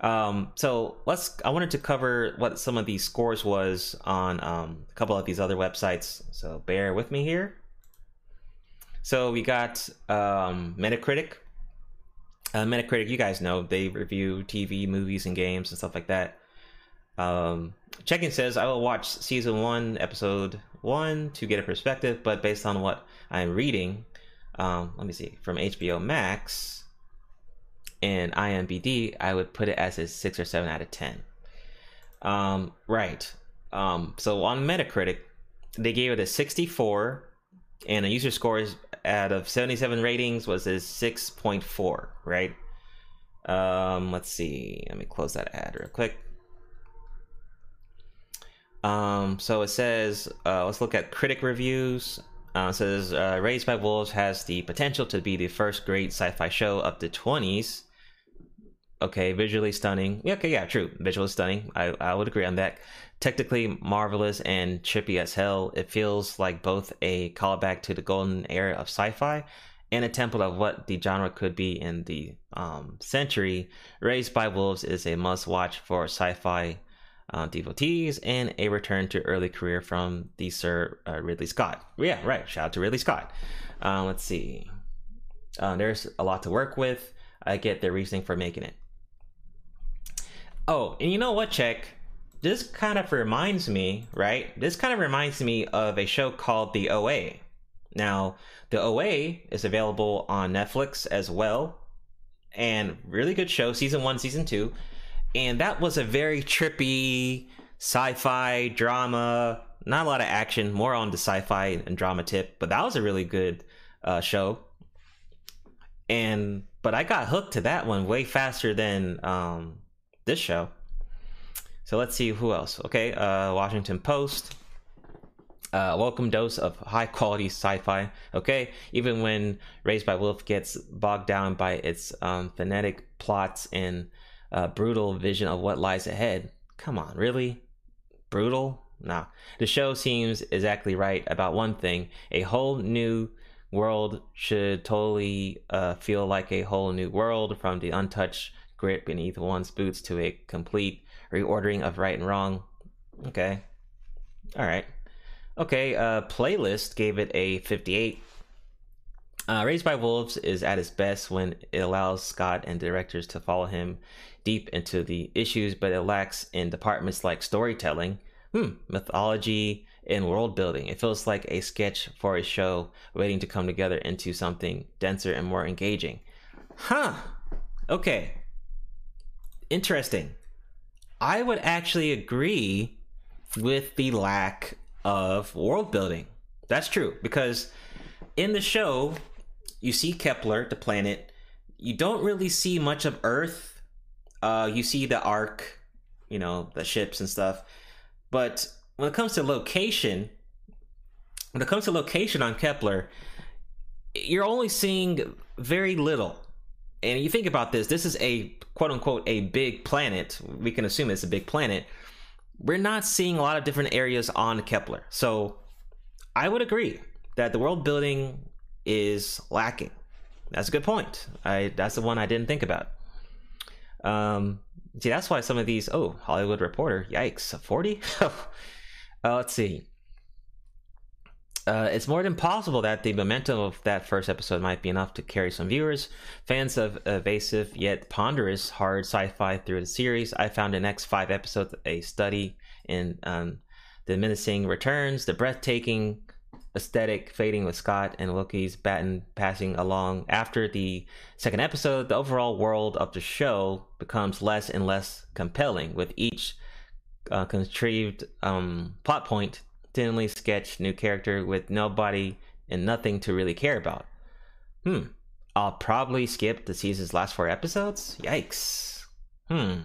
Um, so let's. I wanted to cover what some of these scores was on um, a couple of these other websites. So bear with me here. So we got um, Metacritic. Uh, Metacritic, you guys know they review TV, movies, and games and stuff like that. Um, Checking says I will watch season one, episode one to get a perspective, but based on what I'm reading, um, let me see from HBO Max and IMBD, I would put it as a six or seven out of ten. Um, right. Um, so on Metacritic, they gave it a 64, and a user score is out of 77 ratings was a 6.4. Right. Um, let's see. Let me close that ad real quick. Um, so it says, uh, let's look at critic reviews. Uh, it says, uh, Raised by Wolves has the potential to be the first great sci-fi show of the 20s. Okay, visually stunning. Yeah, okay, yeah, true. Visually stunning. I, I would agree on that. Technically marvelous and trippy as hell. It feels like both a callback to the golden era of sci-fi and a template of what the genre could be in the um, century. Raised by Wolves is a must-watch for sci-fi uh, devotees and a return to early career from the Sir uh, Ridley Scott. Yeah, right. Shout out to Ridley Scott. Uh, let's see. Uh, there's a lot to work with. I get their reasoning for making it. Oh, and you know what, Check? This kind of reminds me, right? This kind of reminds me of a show called The OA. Now, The OA is available on Netflix as well. And really good show, season one, season two and that was a very trippy sci-fi drama not a lot of action more on the sci-fi and drama tip but that was a really good uh, show and but i got hooked to that one way faster than um, this show so let's see who else okay uh, washington post uh, welcome dose of high quality sci-fi okay even when raised by wolf gets bogged down by its um, phonetic plots and uh, brutal vision of what lies ahead. Come on, really? Brutal? Nah. The show seems exactly right about one thing. A whole new world should totally uh, feel like a whole new world from the untouched grit beneath one's boots to a complete reordering of right and wrong. Okay. All right. Okay, uh, Playlist gave it a 58. Uh, Raised by Wolves is at its best when it allows Scott and directors to follow him deep into the issues, but it lacks in departments like storytelling, hmm, mythology, and world building. It feels like a sketch for a show waiting to come together into something denser and more engaging. Huh. Okay. Interesting. I would actually agree with the lack of world building. That's true because in the show, you see Kepler, the planet. You don't really see much of Earth uh, you see the arc, you know, the ships and stuff. But when it comes to location, when it comes to location on Kepler, you're only seeing very little. And you think about this, this is a quote unquote a big planet. We can assume it's a big planet. We're not seeing a lot of different areas on Kepler. So I would agree that the world building is lacking. That's a good point. I that's the one I didn't think about. Um, see, that's why some of these. Oh, Hollywood Reporter. Yikes, forty. uh, let's see. Uh, it's more than possible that the momentum of that first episode might be enough to carry some viewers. Fans of evasive yet ponderous hard sci-fi through the series, I found the next five episodes a study in um, the menacing returns, the breathtaking aesthetic fading with Scott and Loki's baton passing along. After the second episode, the overall world of the show becomes less and less compelling, with each uh, contrived um, plot point, thinly sketched new character with nobody and nothing to really care about. Hmm. I'll probably skip the season's last four episodes. Yikes. Hmm.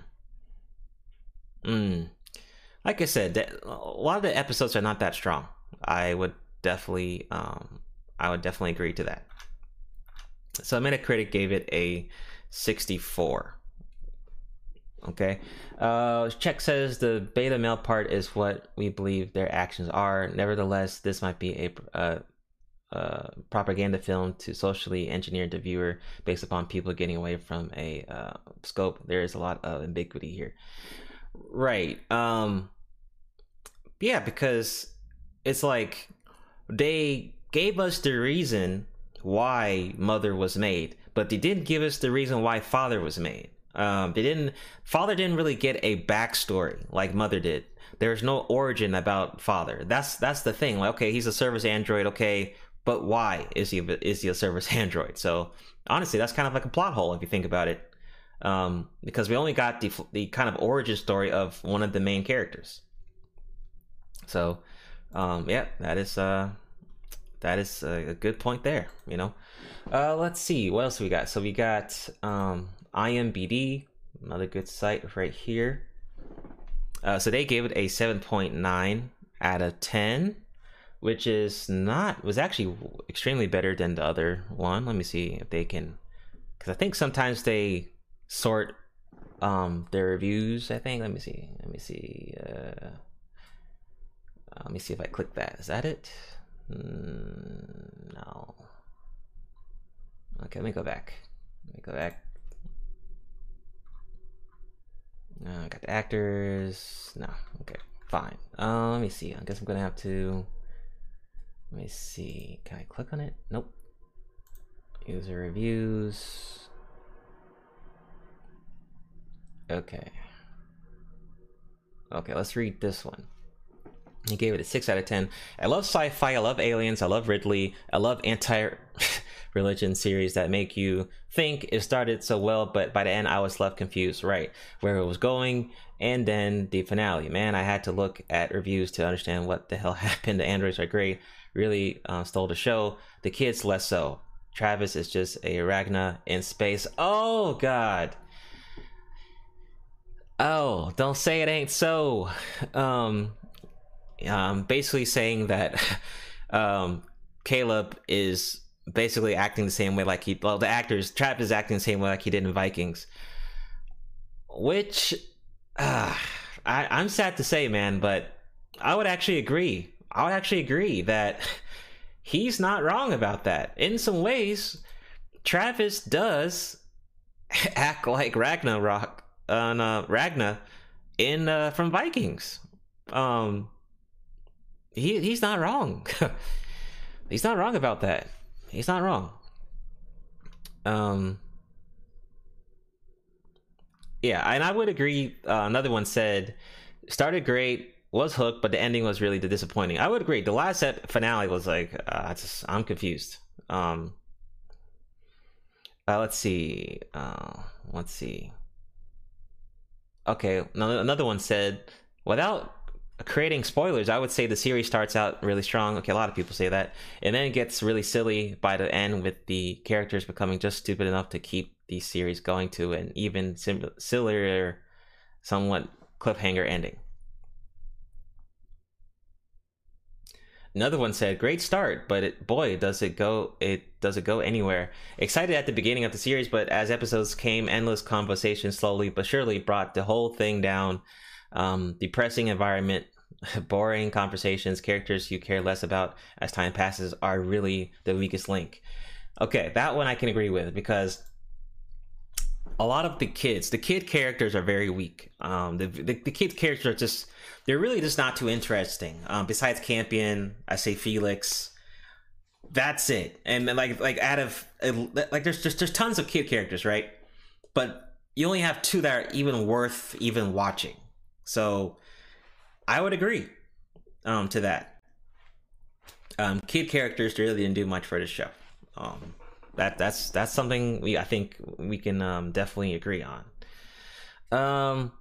Hmm. Like I said, a lot of the episodes are not that strong. I would definitely, um, I would definitely agree to that. So Metacritic gave it a 64. Okay. Uh, Check says the beta male part is what we believe their actions are. Nevertheless, this might be a uh, uh, propaganda film to socially engineer the viewer based upon people getting away from a uh, scope. There is a lot of ambiguity here. Right. Um, yeah, because it's like they gave us the reason why Mother was made, but they didn't give us the reason why Father was made. Um, they didn't. Father didn't really get a backstory like Mother did. There's no origin about Father. That's that's the thing. Like, okay, he's a service android. Okay, but why is he is he a service android? So honestly, that's kind of like a plot hole if you think about it, um, because we only got the the kind of origin story of one of the main characters. So, um, yeah, that is uh, that is a, good point there. You know, uh, let's see what else we got. So we got um, IMBD, another good site right here. Uh, so they gave it a 7.9 out of 10, which is not was actually extremely better than the other one. Let me see if they can, because I think sometimes they sort um their reviews. I think. Let me see. Let me see. Uh, let me see if I click that. Is that it? Mm, no. Okay, let me go back. Let me go back. Uh, got the actors. No. Okay, fine. Uh, let me see. I guess I'm gonna have to. Let me see. Can I click on it? Nope. User reviews. Okay. Okay, let's read this one. He gave it a 6 out of 10. I love sci fi, I love aliens, I love Ridley, I love anti religion series that make you think it started so well, but by the end I was left confused, right, where it was going. And then the finale. Man, I had to look at reviews to understand what the hell happened. The androids are great, really uh, stole the show. The kids, less so. Travis is just a Ragnar in space. Oh, God. Oh, don't say it ain't so. Um, um, basically saying that um, Caleb is basically acting the same way like he well the actors Travis is acting the same way like he did in Vikings, which uh, I, I'm sad to say, man, but I would actually agree. I would actually agree that he's not wrong about that. In some ways, Travis does act like Ragnarok on uh, Ragnar in uh, from Vikings. Um, he he's not wrong. he's not wrong about that. He's not wrong. Um. Yeah, and I would agree. Uh, another one said, started great, was hooked, but the ending was really disappointing. I would agree. The last set finale was like, uh, I just, I'm confused. Um. Uh, let's see. Uh, let's see. Okay, another one said, without creating spoilers, I would say the series starts out really strong. Okay, a lot of people say that, and then it gets really silly by the end with the characters becoming just stupid enough to keep the series going to an even sim- sillier, somewhat cliffhanger ending. Another one said, "Great start, but it, boy, does it go! It does it go anywhere? Excited at the beginning of the series, but as episodes came, endless conversation slowly but surely brought the whole thing down. Um, depressing environment, boring conversations, characters you care less about as time passes are really the weakest link." Okay, that one I can agree with because a lot of the kids, the kid characters are very weak. Um, the, the the kid characters are just they're really just not too interesting. Um, besides Campion, I say Felix. That's it. And then like like out of like there's just there's tons of kid characters, right? But you only have two that are even worth even watching. So I would agree um, to that. Um, kid characters really didn't do much for this show. Um, that that's that's something we I think we can um, definitely agree on. Um,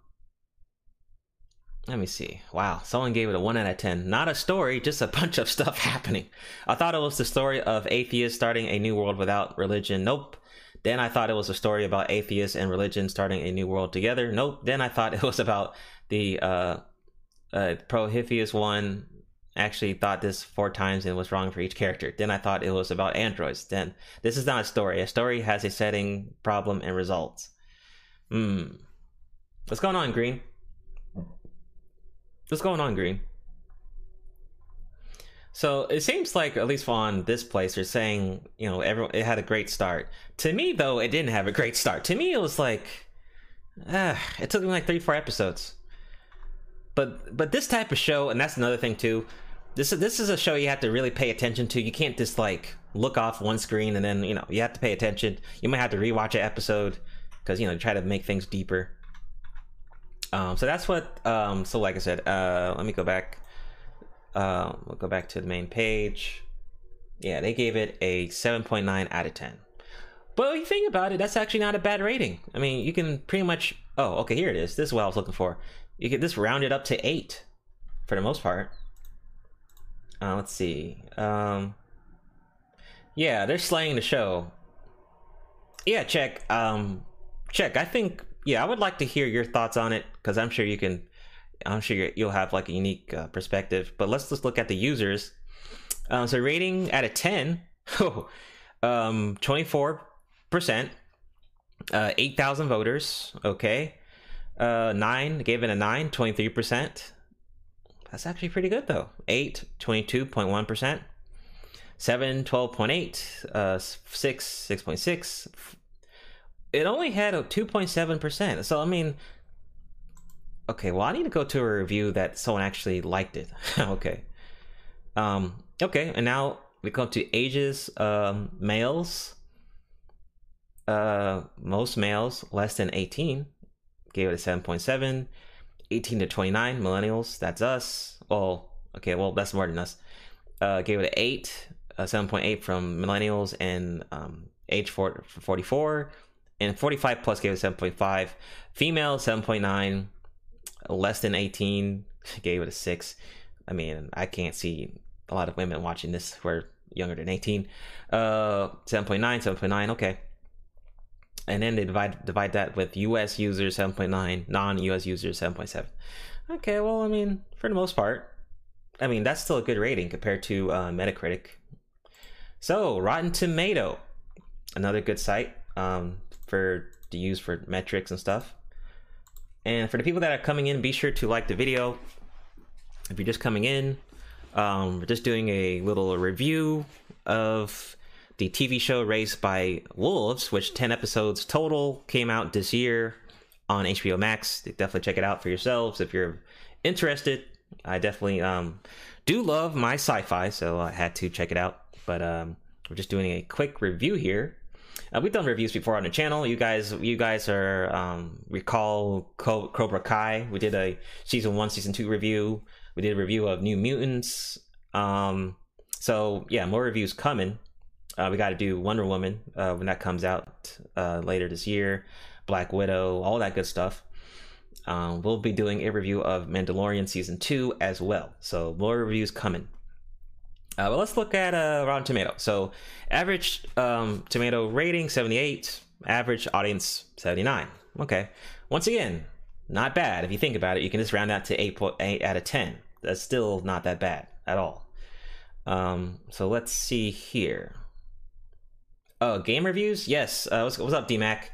let me see. Wow, someone gave it a 1 out of 10. Not a story, just a bunch of stuff happening. I thought it was the story of atheists starting a new world without religion. Nope. Then I thought it was a story about atheists and religion starting a new world together. Nope. Then I thought it was about the uh, uh, Prometheus one actually thought this four times and was wrong for each character. Then I thought it was about androids. Then this is not a story. A story has a setting, problem, and results. Hmm. What's going on, Green? What's going on, Green? So it seems like, at least on this place, they're saying, you know, everyone it had a great start. To me, though, it didn't have a great start. To me, it was like, ah, it took me like three, four episodes. But but this type of show, and that's another thing too. This this is a show you have to really pay attention to. You can't just like look off one screen and then you know you have to pay attention. You might have to rewatch an episode because you know try to make things deeper. Um, so that's what. Um, so like I said, uh, let me go back. Uh, we'll go back to the main page. Yeah, they gave it a 7.9 out of 10. But when you think about it, that's actually not a bad rating. I mean, you can pretty much. Oh, okay, here it is. This is what I was looking for. You get this rounded up to eight, for the most part. Uh, let's see. Um, yeah, they're slaying the show. Yeah, check. Um, check. I think. Yeah, I would like to hear your thoughts on it because I'm sure you can. I'm sure you'll have like a unique uh, perspective. But let's just look at the users. Um, so rating out of ten, um, twenty four percent, uh, eight thousand voters. Okay, uh, nine gave it a nine, 23 percent. That's actually pretty good though. Eight, 22.1 percent. Seven, 12.8. Uh, six, 6.6. It only had a 2.7 percent. So I mean, okay. Well, I need to go to a review that someone actually liked it. okay. Um. Okay, and now we come to ages. Um, males. Uh, most males less than 18 gave it a 7.7 18 to 29 millennials that's us well okay well that's more than us uh, gave it an 8 a 7.8 from millennials and um, age 4, 44 and 45 plus gave it 7.5 female 7.9 less than 18 gave it a 6 i mean i can't see a lot of women watching this who are younger than 18 uh 7.9 7.9 okay and then they divide divide that with US users 7.9, non-US users 7.7. Okay, well, I mean, for the most part, I mean that's still a good rating compared to uh, Metacritic. So Rotten Tomato, another good site um, for to use for metrics and stuff. And for the people that are coming in, be sure to like the video. If you're just coming in, um, we're just doing a little review of the TV show Raised by Wolves, which 10 episodes total came out this year on HBO Max. Definitely check it out for yourselves if you're interested. I definitely um, do love my sci fi, so I had to check it out. But um, we're just doing a quick review here. Uh, we've done reviews before on the channel. You guys, you guys are um, recall Cobra Kai. We did a season one, season two review. We did a review of New Mutants. Um, so yeah, more reviews coming. Uh, we got to do Wonder Woman uh, when that comes out uh, later this year, Black Widow, all that good stuff. Um, we'll be doing a review of Mandalorian season two as well. So more reviews coming. Uh, but let's look at uh, Rotten Tomato. So average um, tomato rating 78, average audience 79. Okay. Once again, not bad. If you think about it, you can just round that to 8.8 out of 10. That's still not that bad at all. Um, so let's see here. Oh, game reviews? Yes. Uh, what's, what's up, DMAC?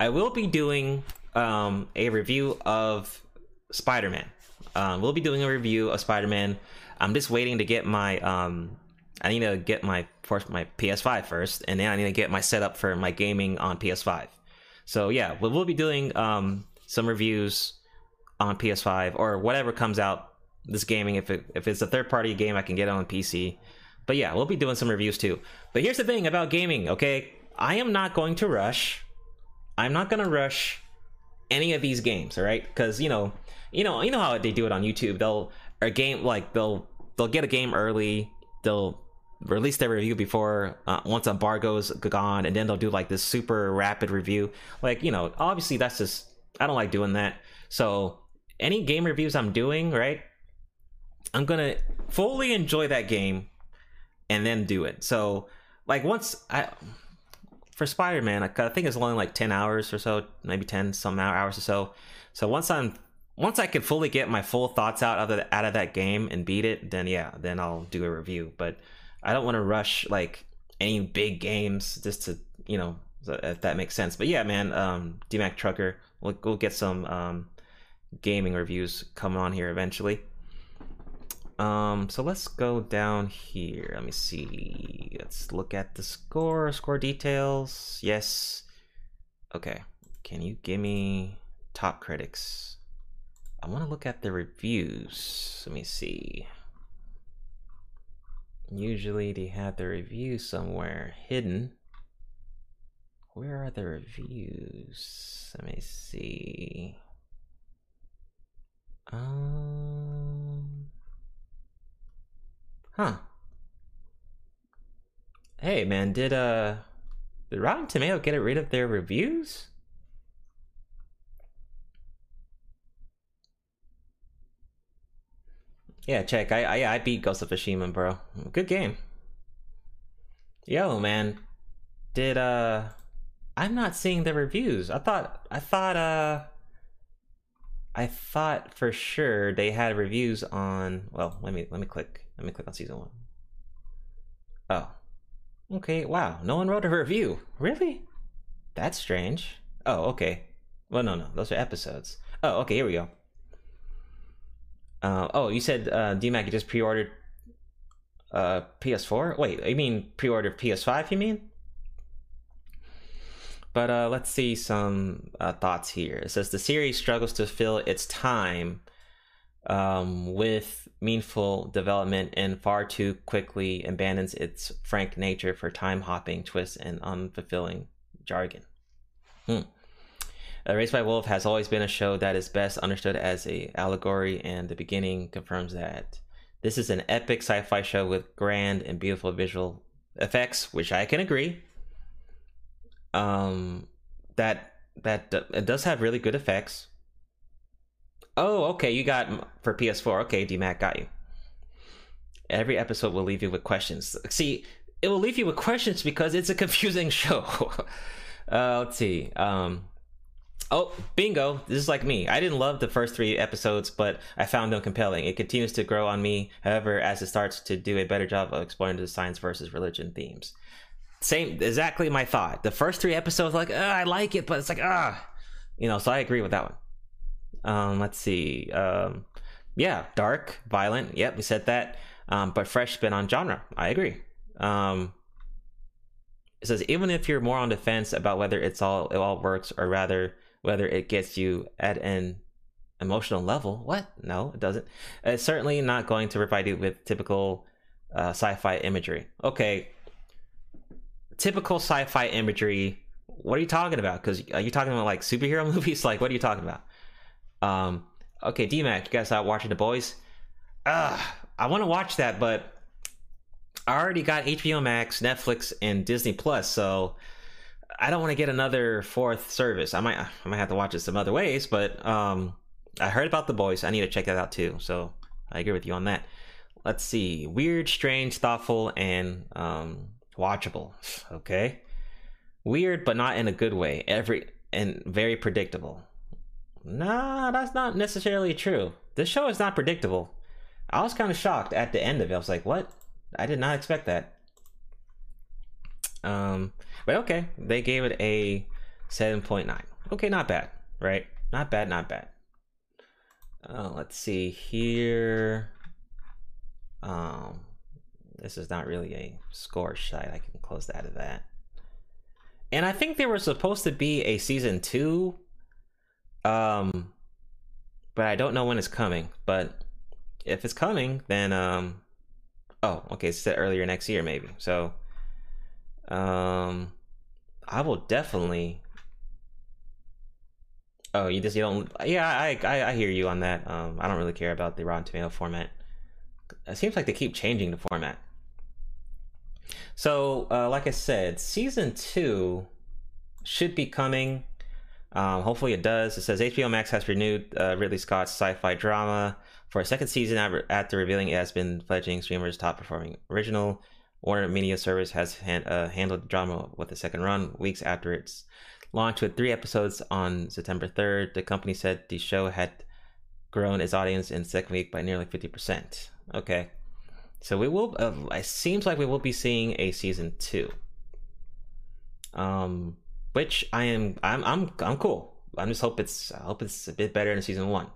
I will be doing um, a review of Spider Man. Um, we'll be doing a review of Spider Man. I'm just waiting to get my. Um, I need to get my first my PS5 first, and then I need to get my setup for my gaming on PS5. So yeah, we'll, we'll be doing um, some reviews on PS5 or whatever comes out this gaming. If it if it's a third party game, I can get on PC. But yeah, we'll be doing some reviews too. But here's the thing about gaming, okay? I am not going to rush. I'm not going to rush any of these games, all right? Cuz you know, you know, you know how they do it on YouTube. They'll a game like they'll they'll get a game early. They'll release their review before uh, once embargo's gone and then they'll do like this super rapid review. Like, you know, obviously that's just I don't like doing that. So, any game reviews I'm doing, right? I'm gonna fully enjoy that game and then do it. So, like once I for Spider Man, I think it's only like ten hours or so, maybe ten some hours or so. So once I'm once I can fully get my full thoughts out of the, out of that game and beat it, then yeah, then I'll do a review. But I don't want to rush like any big games just to you know if that makes sense. But yeah, man, um, DMAC Trucker, we'll, we'll get some um, gaming reviews coming on here eventually. Um, so let's go down here. Let me see. Let's look at the score. Score details. Yes. Okay. Can you give me top critics? I want to look at the reviews. Let me see. Usually they have the reviews somewhere hidden. Where are the reviews? Let me see. Um. Huh. Hey man, did uh did Rotten Tomato get rid of their reviews? Yeah, check. I I I beat Ghost of Tsushima, bro. Good game. Yo, man. Did uh I'm not seeing the reviews. I thought I thought uh I thought for sure they had reviews on well, let me let me click. Let me click on season 1. Oh. Okay, wow. No one wrote a review. Really? That's strange. Oh, okay. Well, no, no. Those are episodes. Oh, okay, here we go. Uh, oh, you said uh, DMAC you just pre-ordered uh, PS4? Wait, you mean pre-ordered PS5? You mean? But uh, let's see some uh, thoughts here. It says the series struggles to fill its time um, with meaningful development and far too quickly abandons its frank nature for time hopping twists and unfulfilling jargon. Hmm. Uh, Raised by Wolf has always been a show that is best understood as a allegory, and the beginning confirms that. This is an epic sci-fi show with grand and beautiful visual effects, which I can agree. Um, that that it does have really good effects. Oh, okay, you got for PS4. Okay, DMAC got you. Every episode will leave you with questions. See, it will leave you with questions because it's a confusing show. uh, let's see. Um, Oh, bingo. This is like me. I didn't love the first three episodes, but I found them compelling. It continues to grow on me, however, as it starts to do a better job of exploring the science versus religion themes. Same, exactly my thought. The first three episodes, like, I like it, but it's like, ah, you know, so I agree with that one. Um, let's see. Um, yeah, dark, violent. Yep, we said that. Um, but fresh spin on genre. I agree. Um, it says even if you're more on the fence about whether it's all it all works or rather whether it gets you at an emotional level. What? No, it doesn't. It's certainly not going to provide you with typical uh, sci-fi imagery. Okay, typical sci-fi imagery. What are you talking about? Because are you talking about like superhero movies? Like, what are you talking about? Um, okay, DMAC, you guys out watching The Boys? Ah, I want to watch that, but I already got HBO Max, Netflix, and Disney Plus, so I don't want to get another fourth service. I might I might have to watch it some other ways, but um, I heard about the boys. I need to check that out too. So I agree with you on that. Let's see. Weird, strange, thoughtful, and um, watchable. Okay. Weird, but not in a good way. Every and very predictable. Nah, that's not necessarily true. This show is not predictable. I was kind of shocked at the end of it. I was like, "What? I did not expect that." Um, but okay, they gave it a 7.9. Okay, not bad, right? Not bad, not bad. Uh, let's see here. Um, this is not really a score site. I can close that out of that. And I think there was supposed to be a season two. Um, but I don't know when it's coming. But if it's coming, then um, oh, okay, it's set earlier next year maybe. So um, I will definitely. Oh, you just you don't. Yeah, I I, I hear you on that. Um, I don't really care about the Rotten Tomato format. It seems like they keep changing the format. So, uh, like I said, season two should be coming. Um, hopefully it does. It says HBO Max has renewed uh, Ridley Scott's sci-fi drama for a second season after, revealing it has been fledgling streamers' top-performing original. Warner Media Service has uh, handled the drama with a second run weeks after its launch with three episodes on September 3rd. The company said the show had grown its audience in the second week by nearly 50%. Okay. So we will, uh, it seems like we will be seeing a season two. Um, which I am, I'm, I'm, I'm cool. I just hope it's, I hope it's a bit better than season one.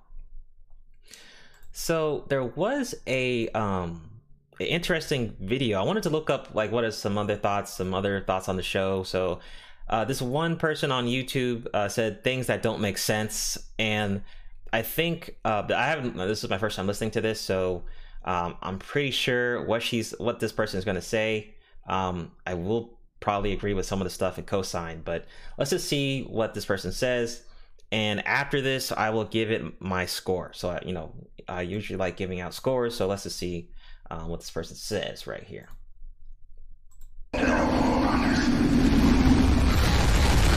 So there was a, um, interesting video. I wanted to look up like what are some other thoughts, some other thoughts on the show. So uh, this one person on YouTube uh, said things that don't make sense, and I think uh, I haven't. This is my first time listening to this, so um, I'm pretty sure what she's what this person is going to say. Um, I will probably agree with some of the stuff and cosign, but let's just see what this person says. And after this, I will give it my score. So you know, I usually like giving out scores. So let's just see um, what this person says right here.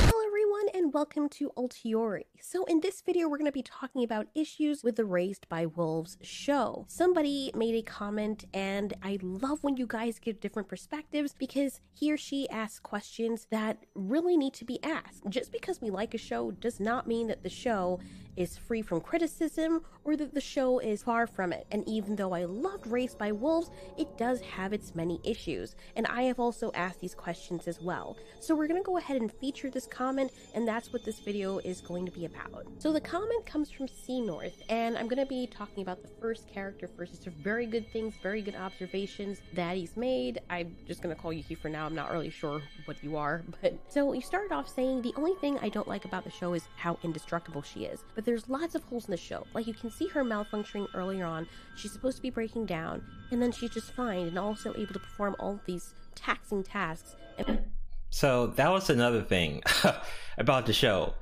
Hello everyone and welcome to Altiori. So in this video we're going to be talking about issues with the Raised by Wolves show. Somebody made a comment and I love when you guys give different perspectives because he or she asks questions that really need to be asked. Just because we like a show does not mean that the show is free from criticism or that the show is far from it. And even though I loved Raised by Wolves, it does have its many issues. And I have also asked these questions as well. So we're going to go ahead and feature this comment, and that's what this video is going to be about. So the comment comes from C North, and I'm going to be talking about the first character first. It's very good things, very good observations that he's made. I'm just going to call you he for now. I'm not really sure what you are, but so you started off saying the only thing I don't like about the show is how indestructible she is. But there's lots of holes in the show. Like you can see her malfunctioning earlier on. She's supposed to be breaking down, and then she's just fine and also able to perform all these taxing tasks. And So that was another thing about the show.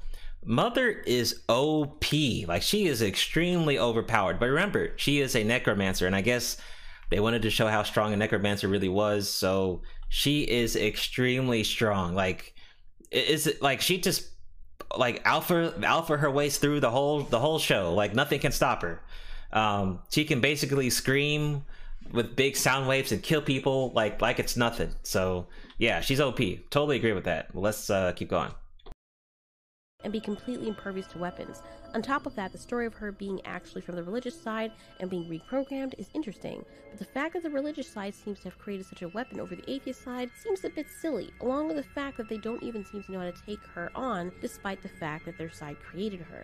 Mother is OP. Like she is extremely overpowered. But remember, she is a necromancer, and I guess they wanted to show how strong a necromancer really was. So she is extremely strong. Like is it like she just like alpha alpha her ways through the whole the whole show. Like nothing can stop her. Um, she can basically scream with big sound waves and kill people like like it's nothing. So yeah, she's OP. Totally agree with that. Let's uh, keep going. and be completely impervious to weapons. On top of that, the story of her being actually from the religious side and being reprogrammed is interesting, but the fact that the religious side seems to have created such a weapon over the atheist side seems a bit silly, along with the fact that they don't even seem to know how to take her on, despite the fact that their side created her.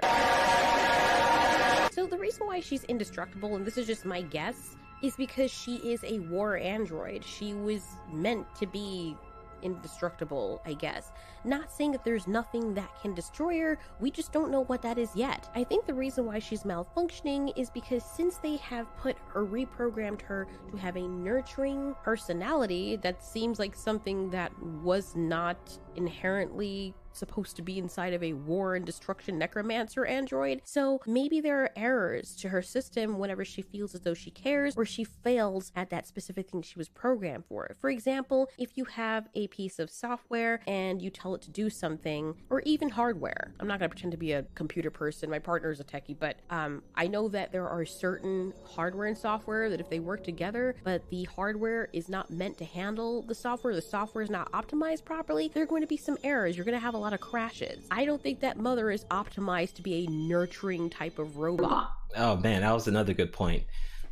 So the reason why she's indestructible, and this is just my guess, is because she is a war android. She was meant to be indestructible, I guess. Not saying that there's nothing that can destroy her, we just don't know what that is yet. I think the reason why she's malfunctioning is because since they have put or reprogrammed her to have a nurturing personality, that seems like something that was not inherently supposed to be inside of a war and destruction necromancer android. So maybe there are errors to her system whenever she feels as though she cares or she fails at that specific thing she was programmed for. For example, if you have a piece of software and you tell it to do something, or even hardware. I'm not going to pretend to be a computer person. My partner is a techie, but um, I know that there are certain hardware and software that if they work together, but the hardware is not meant to handle the software, the software is not optimized properly, there are going to be some errors. You're going to have a lot of crashes. I don't think that mother is optimized to be a nurturing type of robot. Oh man, that was another good point.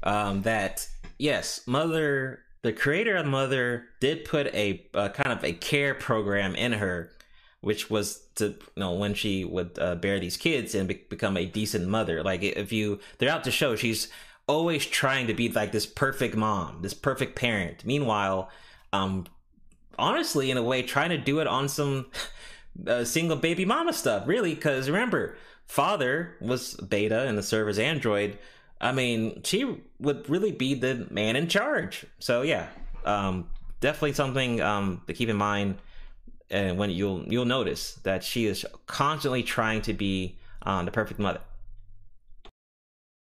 Um, that yes, Mother, the creator of Mother, did put a, a kind of a care program in her, which was to you know when she would uh, bear these kids and be- become a decent mother. Like if you throughout the show, she's always trying to be like this perfect mom, this perfect parent. Meanwhile, um, honestly, in a way, trying to do it on some uh, single baby mama stuff, really. Because remember, father was beta and the server's android. I mean, she would really be the man in charge. So yeah, um, definitely something um, to keep in mind. And when you'll you'll notice that she is constantly trying to be um, the perfect mother.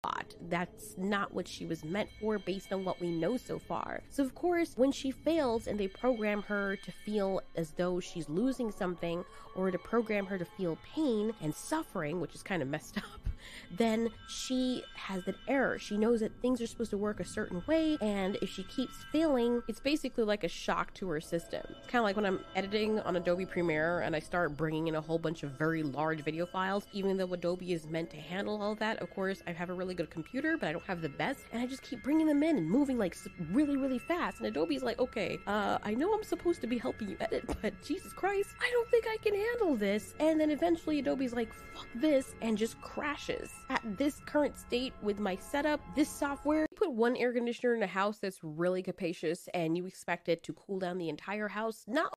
Lot. That's not what she was meant for based on what we know so far. So, of course, when she fails and they program her to feel as though she's losing something or to program her to feel pain and suffering, which is kind of messed up, then she has that error. She knows that things are supposed to work a certain way, and if she keeps failing, it's basically like a shock to her system. It's kind of like when I'm editing on Adobe Premiere and I start bringing in a whole bunch of very large video files, even though Adobe is meant to handle all that. Of course, I have a really good computer, but I don't have the best, and I just keep bringing them in and moving like really, really fast. And Adobe's like, okay, uh, I know I'm supposed to be helping you edit, but Jesus Christ, I don't think I can handle this. And then eventually Adobe's like, fuck this, and just crashes. At this current state with my setup, this software, you put one air conditioner in a house that's really capacious and you expect it to cool down the entire house. No.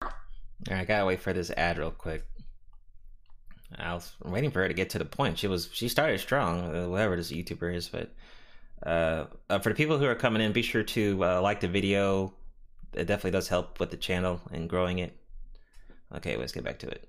I gotta wait for this ad real quick. I was waiting for her to get to the point. She was she started strong, uh, whatever this YouTuber is. But uh, uh, for the people who are coming in, be sure to uh, like the video. It definitely does help with the channel and growing it. Okay, let's get back to it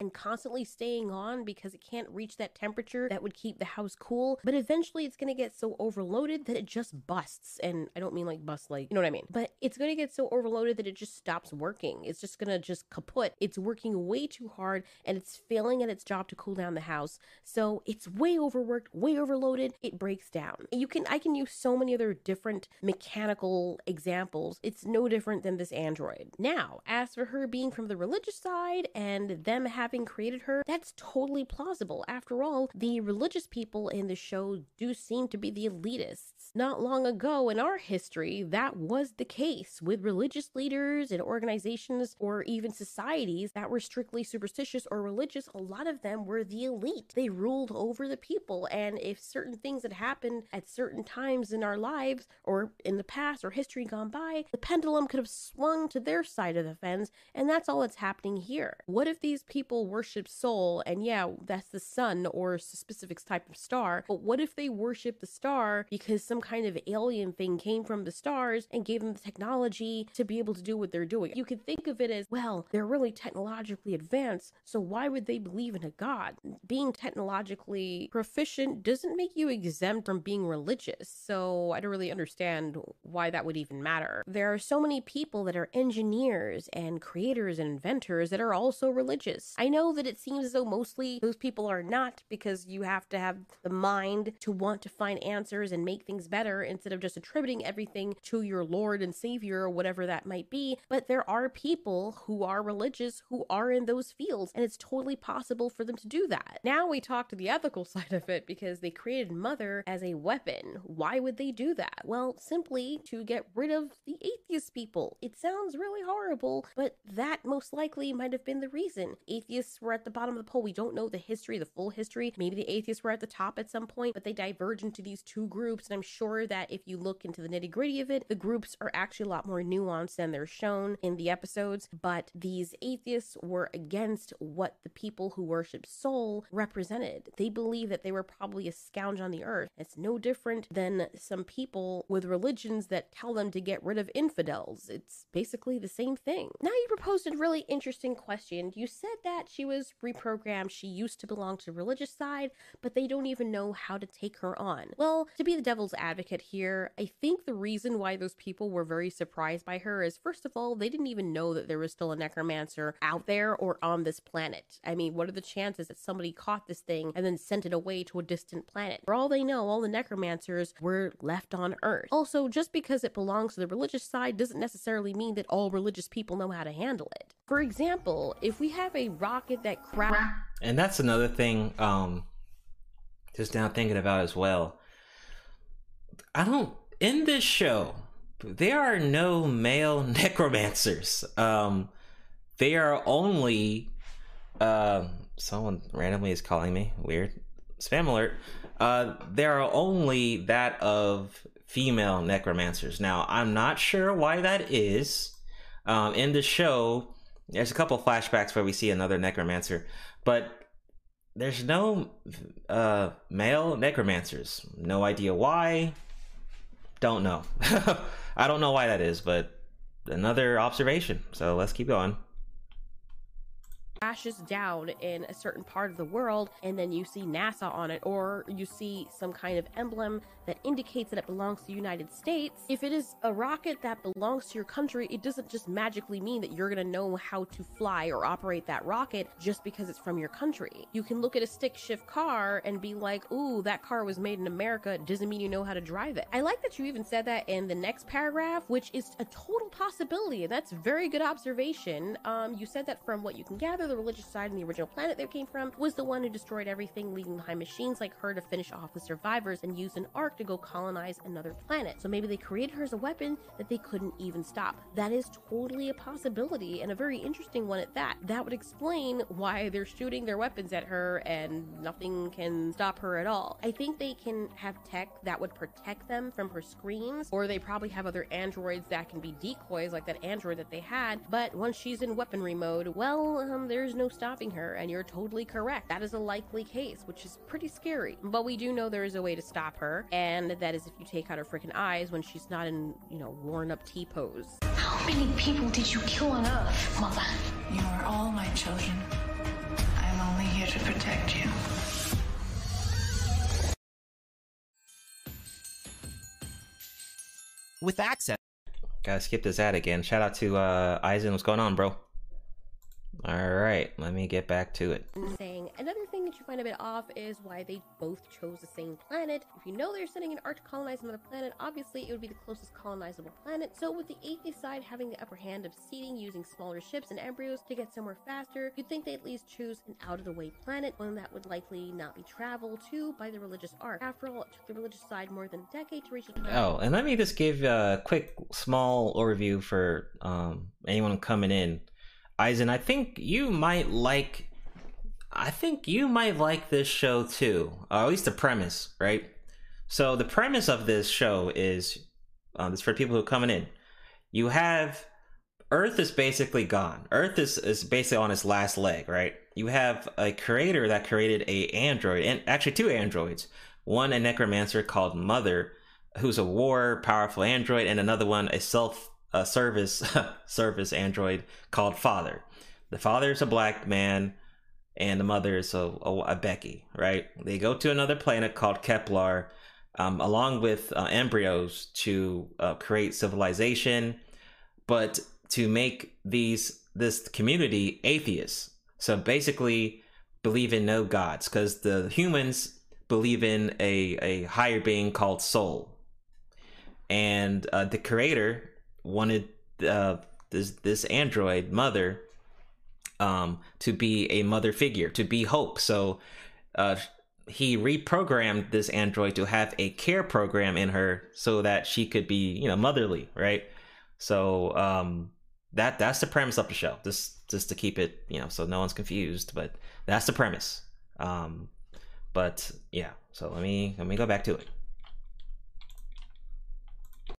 and constantly staying on because it can't reach that temperature that would keep the house cool. But eventually it's to get so overloaded that it just busts. And I don't mean like bust like, you know what I mean? But it's to get so overloaded that it just stops working. It's just to just kaput. It's working way too hard and it's failing at its job to cool down the house. So it's way overworked, way overloaded. It breaks down. You can, I can use so many other different mechanical examples. It's no different than this Android. Now, as for her being from the religious side and them having having created her, that's totally plausible. After all, the religious people in the show do seem to be the elitists. Not long ago in our history, that was the case with religious leaders and organizations or even societies that were strictly superstitious or religious. A lot of them were the elite. They ruled over the people. And if certain things had happened at certain times in our lives or in the past or history gone by, the pendulum could have swung to their side of the fence. And that's all that's happening here. What if these people worship Sol, and yeah, that's the sun or a specific type of star. But what if they worship the star because some kind of alien thing came from the stars and gave them the technology to be able to do what they're doing? You could think of it as, well, they're really technologically advanced, so why would they believe in a god? Being technologically proficient doesn't make you exempt from being religious, so I don't really understand why that would even matter. There are so many people that are engineers and creators and inventors that are also religious. I know that it seems as though mostly those people are not because you have to have the mind to want to find answers and make things better instead of just attributing everything to your Lord and Savior or whatever that might be. But there are people who are religious who are in those fields, and it's totally possible for them to do that. Now we talk to the ethical side of it because they created Mother as a weapon. Why would they do that? Well, simply to get rid of the atheist people. It sounds really horrible, but that most likely might have been the reason. Atheists were at the bottom of the poll. We don't know the history, the full history. Maybe the atheists were at the top at some point, but they diverge into these two groups. And I'm sure that if you look into the nitty gritty of it, the groups are actually a lot more nuanced than they're shown in the episodes. But these atheists were against what the people who worship Sol represented. They believe that they were probably a scourge on the earth. It's no different than some people with religions that tell them to get rid of infidels. It's basically the same thing. Now, you proposed a really interesting question. You said that she was reprogrammed. She used to belong to the religious side, but they don't even know how to take her on. Well, to be the devil's advocate here, I think the reason why those people were very surprised by her is first of all, they didn't even know that there was still a necromancer out there or on this planet. I mean, what are the chances that somebody caught this thing and then sent it away to a distant planet? For all they know, all the necromancers were left on Earth. Also, just because it belongs to the religious side doesn't necessarily mean that all religious people know how to handle it. For example, if we have a rocket that crashed. And that's another thing, um, just now thinking about as well. I don't, in this show, there are no male necromancers. Um, they are only, uh, someone randomly is calling me. Weird. Spam alert. Uh, there are only that of female necromancers. Now, I'm not sure why that is. Um, in the show, there's a couple flashbacks where we see another necromancer, but there's no uh, male necromancers. No idea why. Don't know. I don't know why that is, but another observation. So let's keep going crashes down in a certain part of the world and then you see NASA on it or you see some kind of emblem that indicates that it belongs to the United States, if it is a rocket that belongs to your country, it doesn't just magically mean that you're going to know how to fly or operate that rocket just because it's from your country. You can look at a stick shift car and be like, ooh, that car was made in America. It doesn't mean you know how to drive it. I like that you even said that in the next paragraph, which is a total possibility. And that's very good observation. Um, you said that from what you can gather, the religious side in the original planet they came from was the one who destroyed everything, leaving behind machines like her to finish off the survivors and use an ark to go colonize another planet. So maybe they created her as a weapon that they couldn't even stop. That is totally a possibility and a very interesting one at that. That would explain why they're shooting their weapons at her and nothing can stop her at all. I think they can have tech that would protect them from her screams, or they probably have other androids that can be decoys, like that android that they had. But once she's in weaponry mode, well, um, there's no stopping her, and you're totally correct. That is a likely case, which is pretty scary. But we do know there is a way to stop her, and that is if you take out her freaking eyes when she's not in, you know, worn up T pose. How many people did you kill on Earth, Mother? You are all my children. I am only here to protect you. With access. Gotta skip this ad again. Shout out to uh Eisen. What's going on, bro? All right, let me get back to it. Saying another thing that you find a bit off is why they both chose the same planet. If you know they're sending an ark to colonize another planet, obviously it would be the closest colonizable planet. So with the atheist side having the upper hand of seeding using smaller ships and embryos to get somewhere faster, you'd think they'd at least choose an out of the way planet, one that would likely not be traveled to by the religious ark. After all, it took the religious side more than a decade to reach. Oh, and let me just give a quick, small overview for um, anyone coming in. Eisen, I think you might like. I think you might like this show too, or at least the premise, right? So the premise of this show is, um, for people who are coming in. You have Earth is basically gone. Earth is is basically on its last leg, right? You have a creator that created a android, and actually two androids. One a necromancer called Mother, who's a war powerful android, and another one a self a service service android called Father. The father is a black man, and the mother is a, a, a Becky. Right? They go to another planet called Kepler, um, along with uh, embryos to uh, create civilization, but to make these this community atheists. So basically, believe in no gods because the humans believe in a a higher being called Sol, and uh, the creator wanted uh, this this android mother um, to be a mother figure, to be hope. So uh, he reprogrammed this android to have a care program in her so that she could be, you know, motherly, right? So um, that that's the premise of the show. Just just to keep it, you know, so no one's confused. But that's the premise. Um, but yeah, so let me let me go back to it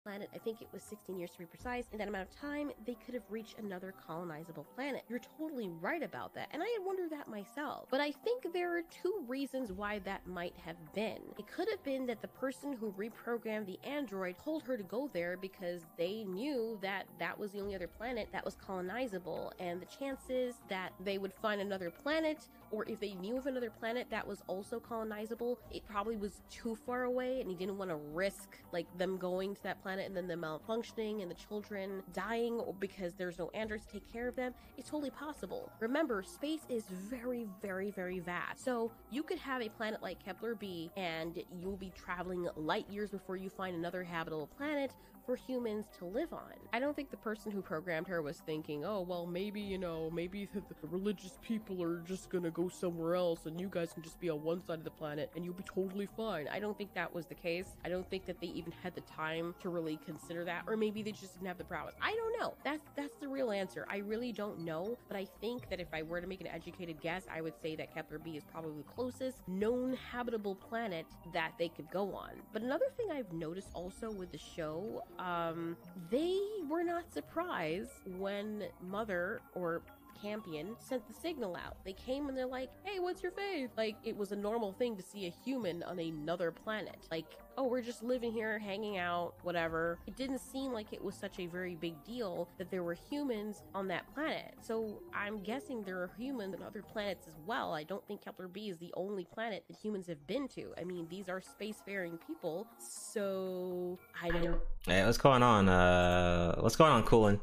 planet. I think it was 16 years to be precise. In that amount of time, they could have reached another colonizable planet. You're totally right about that. And I had wondered that myself. But I think there are two reasons why that might have been. It could have been that the person who reprogrammed the android told her to go there because they knew that that was the only other planet that was colonizable. And the chances that they would find another planet or if they knew of another planet that was also colonizable, it probably was too far away and he didn't want to risk like them going to that planet and then them malfunctioning and the children dying because there's no androids to take care of them. It's totally possible. Remember, space is very, very, very vast. So you could have a planet like Kepler B and you'll be traveling light years before you find another habitable planet for humans to live on. I don't think the person who programmed her was thinking, oh, well, maybe, you know, maybe the, the religious people are just gonna go somewhere else and you guys can just be on one side of the planet and you'll be totally fine. I don't think that was the case. I don't think that they even had the time to really consider that, or maybe they just didn't have the prowess. I don't know. That's that's the real answer. I really don't know, but I think that if I were to make an educated guess, I would say that Kepler B is probably the closest known habitable planet that they could go on. But another thing I've noticed also with the show um, they were not surprised when Mother or Campion sent the signal out. They came and they're like, hey, what's your faith? Like, it was a normal thing to see a human on another planet. Like, oh, we're just living here, hanging out, whatever. It didn't seem like it was such a very big deal that there were humans on that planet. So I'm guessing there are humans on other planets as well. I don't think Kepler B is the only planet that humans have been to. I mean, these are spacefaring people. So I don't. Hey, what's going on? Uh, what's going on, Coolin?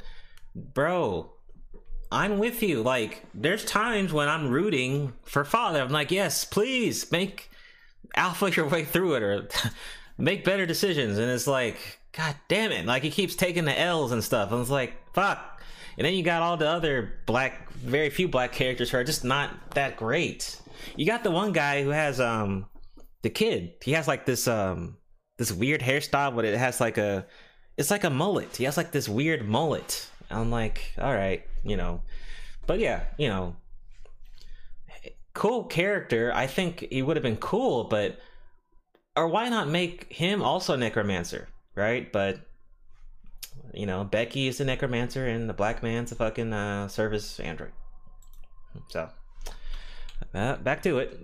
Bro, I'm with you. Like, there's times when I'm rooting for father. I'm like, yes, please make alpha your way through it or make better decisions. And it's like, god damn it. Like, he keeps taking the L's and stuff. And it's like, fuck. And then you got all the other black, very few black characters who are just not that great. You got the one guy who has, um, the kid. He has like this, um, this weird hairstyle, but it has like a, it's like a mullet. He has like this weird mullet. I'm like, all right, you know, but yeah, you know, cool character. I think he would have been cool, but or why not make him also a necromancer, right? But you know, Becky is a necromancer, and the black man's a fucking uh, service android. So uh, back to it.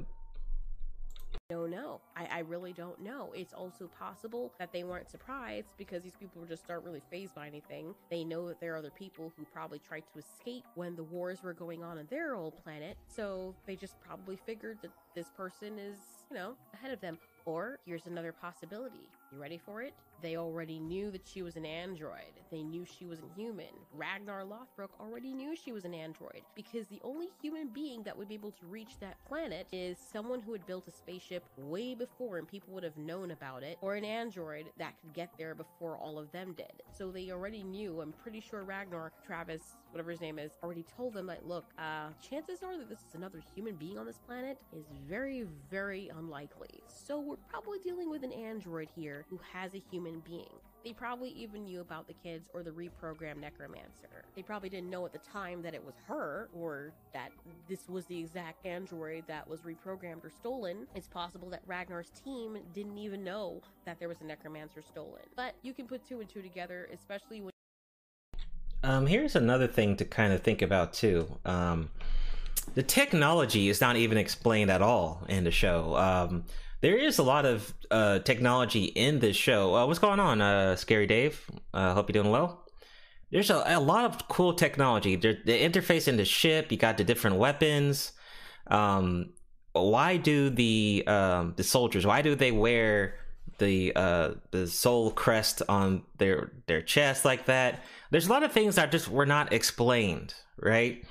don't know. I, I really don't know. It's also possible that they weren't surprised because these people just aren't really fazed by anything. They know that there are other people who probably tried to escape when the wars were going on on their old planet. So they just probably figured that this person is, you know, ahead of them. Or here's another possibility. You ready for it? They already knew that she was an android. They knew she wasn't human. Ragnar Lothbrok already knew she was an android because the only human being that would be able to reach that planet is someone who had built a spaceship way before and people would have known about it, or an android that could get there before all of them did. So they already knew. I'm pretty sure Ragnar, Travis, whatever his name is, already told them that look, uh, chances are that this is another human being on this planet is very, very unlikely. So we're probably dealing with an android here who has a human being. They probably even knew about the kids or the reprogrammed necromancer. They probably didn't know at the time that it was her or that this was the exact android that was reprogrammed or stolen. It's possible that Ragnar's team didn't even know that there was a necromancer stolen. But you can put two and two together, especially when Um, here's another thing to kind of think about too. Um, the technology is not even explained at all in the show. Um, there is a lot of uh, technology in this show. Uh, what's going on, uh, Scary Dave? Uh, hope you're doing well. There's a, a lot of cool technology. There, the interface in the ship. You got the different weapons. Um, why do the um, the soldiers? Why do they wear the uh, the Sol crest on their their chest like that? There's a lot of things that just were not explained, right?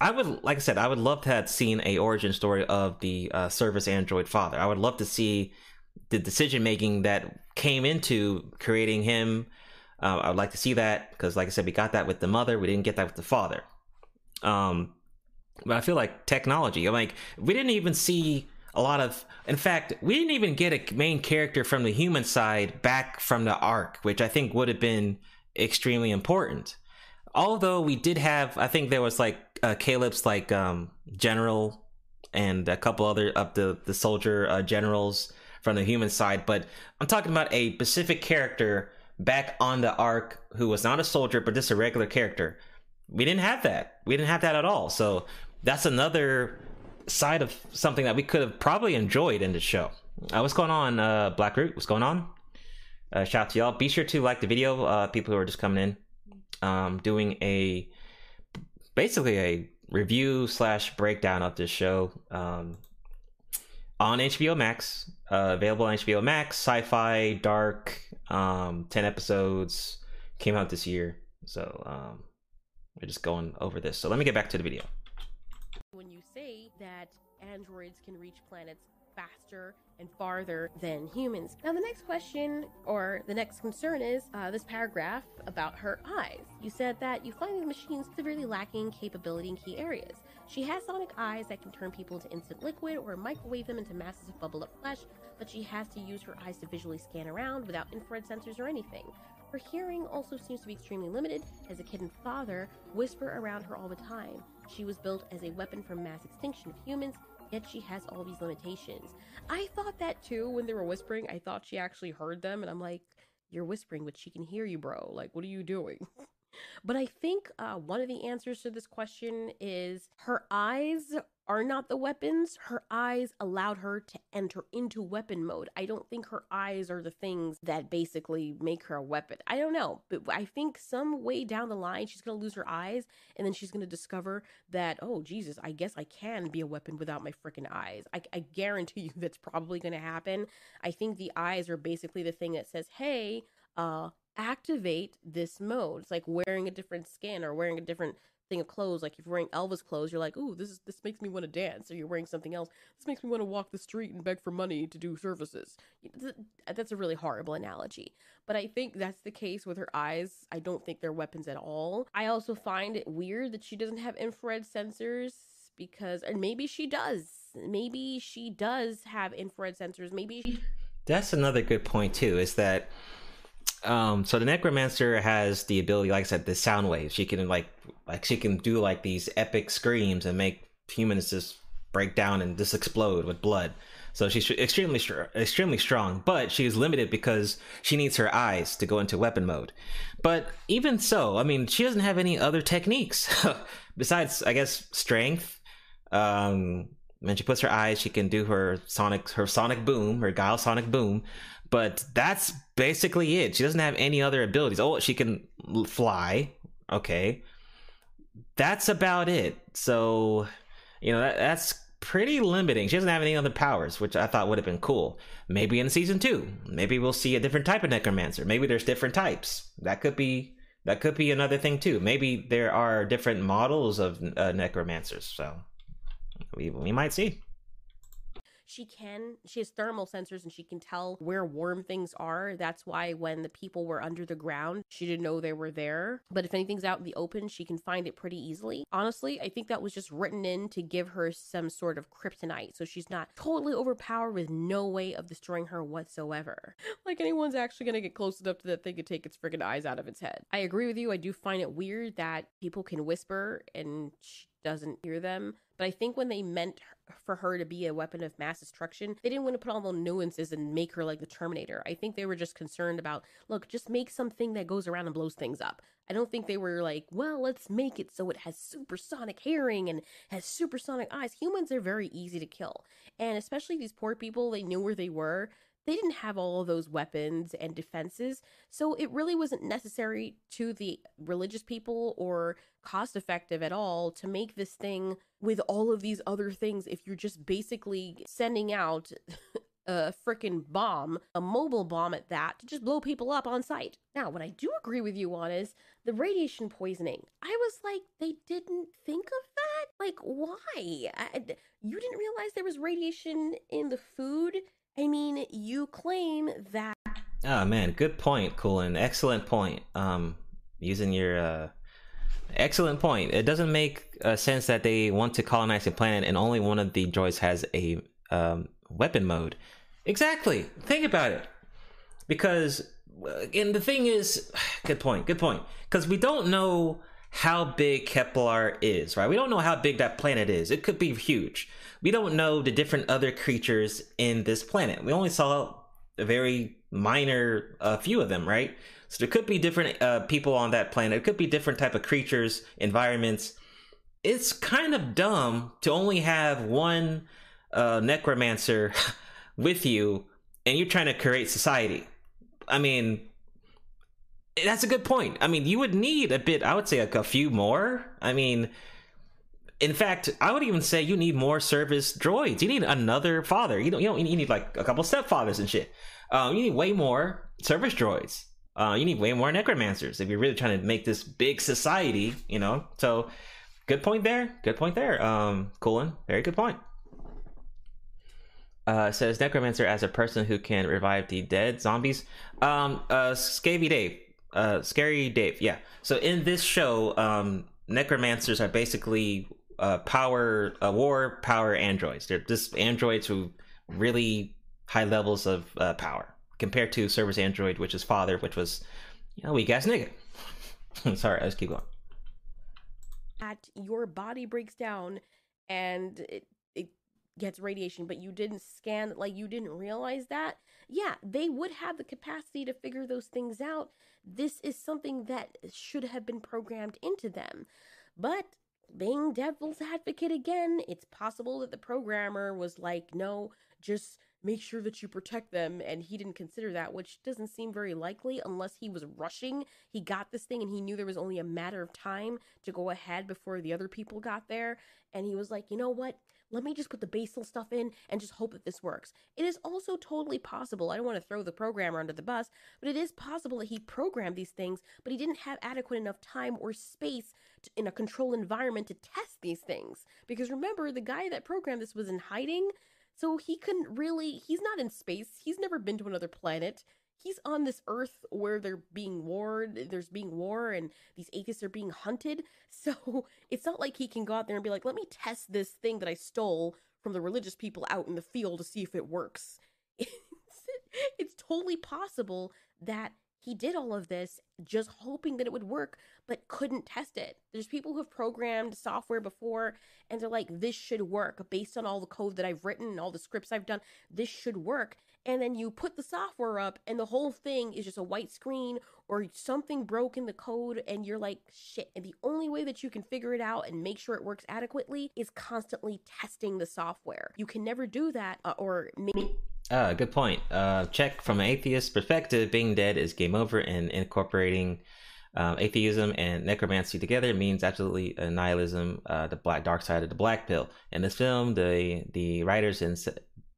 I would, like I said, I would love to have seen a origin story of the uh, service android father. I would love to see the decision making that came into creating him. Uh, I would like to see that because, like I said, we got that with the mother. We didn't get that with the father. Um, but I feel like technology. I'm like, we didn't even see a lot of. In fact, we didn't even get a main character from the human side back from the ark, which I think would have been extremely important although we did have i think there was like uh, caleb's like um general and a couple other of the the soldier uh, generals from the human side but i'm talking about a specific character back on the ark who was not a soldier but just a regular character. We didn't have that. We didn't have that at all. So that's another side of something that we could have probably enjoyed in the show. Uh, what's going on uh black root? What's going on? Uh, shout out to y'all. Be sure to like the video uh people who are just coming in um, doing a basically a review slash breakdown of this show um, on HBO Max. Uh, available on HBO Max, sci-fi, dark, um, ten episodes came out this year. So um, we're just going over this. So let me get back to the video. when you say that androids can reach planets faster and farther than humans. Now, the next question or the next concern is uh, this paragraph about her eyes. You said that you find the machines severely lacking capability in key areas. She has sonic eyes that can turn people into instant liquid or microwave them into masses of bubble up flesh, but she has to use her eyes to visually scan around without infrared sensors or anything. Her hearing also seems to be extremely limited, as a kid and father whisper around her all the time. She was built as a weapon for mass extinction of humans, yet she has all these limitations. I thought that too when they were whispering. I thought she actually heard them, and I'm like, You're whispering, but she can hear you, bro. Like, what are you doing? But I think uh, one of the answers to this question is her eyes are not the weapons. Her eyes allowed her to enter into weapon mode. I don't think her eyes are the things that basically make her a weapon. I don't know, but I think some way down the line she's to lose her eyes and then she's to discover that, oh, Jesus, I guess I can be a weapon without my freaking eyes. I, I guarantee you that's probably to happen. I think the eyes are basically the thing that says, hey, uh, activate this mode. It's like wearing a different skin or wearing a different thing of clothes. Like if you're wearing Elvis clothes, you're like, ooh, this is this makes me want to dance. Or you're wearing something else. This makes me want to walk the street and beg for money to do services. That's a really horrible analogy. But I think that's the case with her eyes. I don't think they're weapons at all. I also find it weird that she doesn't have infrared sensors because and maybe she does. Maybe she does have infrared sensors. Maybe she... That's another good point too, is that um so the necromancer has the ability like i said the sound waves. She can like like she can do like these epic screams and make humans just break down and just explode with blood. So she's extremely extremely strong but she's limited because she needs her eyes to go into weapon mode. But even so i mean she doesn't have any other techniques besides i guess strength. Um when she puts her eyes she can do her sonic her sonic boom her guile sonic boom but that's basically it. She doesn't have any other abilities. Oh, she can fly. Okay. That's about it. So, you know, that, that's pretty limiting. She doesn't have any other powers, which I thought would have been cool. Maybe in season two, maybe we'll see a different type of necromancer. Maybe there's different types. That could be that could be another thing too. Maybe there are different models of uh, necromancers. So we we might see she can she has thermal sensors and she can tell where warm things are. That's why when the people were under the ground she didn't know they were there. But if anything's out in the open she can find it pretty easily. Honestly i think that was just written in to give her some sort of kryptonite. So she's not totally overpowered with no way of destroying her whatsoever. Like anyone's actually gonna get close enough to that thing to take its freaking eyes out of its head. I agree with you. I do find it weird that people can whisper and she doesn't hear them but I think when they meant for her to be a weapon of mass destruction, they didn't want to put all the nuances and make her like the Terminator. I think they were just concerned about, look, just make something that goes around and blows things up. I don't think they were like, well, let's make it so it has supersonic hearing and has supersonic eyes. Humans are very easy to kill. And especially these poor people, they knew where they were they didn't have all of those weapons and defenses, so it really wasn't necessary to the religious people or cost effective at all to make this thing with all of these other things if you're just basically sending out a freaking bomb, a mobile bomb at that, to just blow people up on sight. Now, what I do agree with you on is the radiation poisoning. I was like, they didn't think of that? Like, why? I, you didn't realize there was radiation in the food I mean, you claim that. Oh man, good point, Coolin. Excellent point. Um, using your uh, excellent point. It doesn't make uh, sense that they want to colonize the planet and only one of the droids has a um, weapon mode. Exactly. Think about it. Because, uh, and the thing is, good point. Good point. Because we don't know how big Kepler is, right? We don't know how big that planet is. It could be huge. We don't know the different other creatures in this planet. We only saw a very minor uh, few of them, right? So there could be different uh, people on that planet. It could be different type of creatures, environments. It's kind of dumb to only have one uh, necromancer with you, and you're trying to create society. I mean, that's a good point. I mean, you would need a bit. I would say like a few more. I mean, in fact, I would even say you need more service droids. You need another father. You don't. You don't. You need like a couple stepfathers and shit. Um, you need way more service droids. Uh, you need way more necromancers if you're really trying to make this big society. You know. So, good point there. Good point there. Um, Colin, very good point. Uh, says necromancer as a person who can revive the dead zombies. Um, uh, Scavy Dave uh, Scary Dave. Yeah. So in this show, um, necromancers are basically uh, power uh, war power androids. They're just androids who really high levels of uh, power compared to Service Android, which is Father, which was you know weak ass nigga. Sorry, let's keep going. At your body breaks down and it, it gets radiation, but you didn't scan, like you didn't realize that, yeah, they would have the capacity to figure those things out. This is something that should have been programmed into them. But being devil's advocate again, it's possible that the programmer was like, no, just make sure that you protect them and he didn't consider that which doesn't seem very likely unless he was rushing. He got this thing and he knew there was only a matter of time to go ahead before the other people got there. And he was like you know what let me just put the basal stuff in and just hope that this works it is also totally possible i don't want to throw the programmer under the bus but it is possible that he programmed these things but he didn't have adequate enough time or space to, in a controlled environment to test these things because remember the guy that programmed this was in hiding so he couldn't really, he's not in space. He's never been to another planet. He's on this earth where they're being warred, there's being war, and these atheists are being hunted. So it's not like he can go out there and be like, let me test this thing that I stole from the religious people out in the field to see if it works. It's, it's totally possible that he did all of this just hoping that it would work, but couldn't test it. There's people who have programmed software before and they're like, this should work based on all the code that I've written and all the scripts I've done. This should work. And then you put the software up and the whole thing is just a white screen or something broke in the code and you're like, shit. And the only way that you can figure it out and make sure it works adequately is constantly testing the software. You can never do that uh, or maybe uh, good point. Uh, check from an atheist perspective, being dead is game over, and incorporating um, atheism and necromancy together means absolutely nihilism. Uh, the black dark side of the black pill. In this film, the the writers in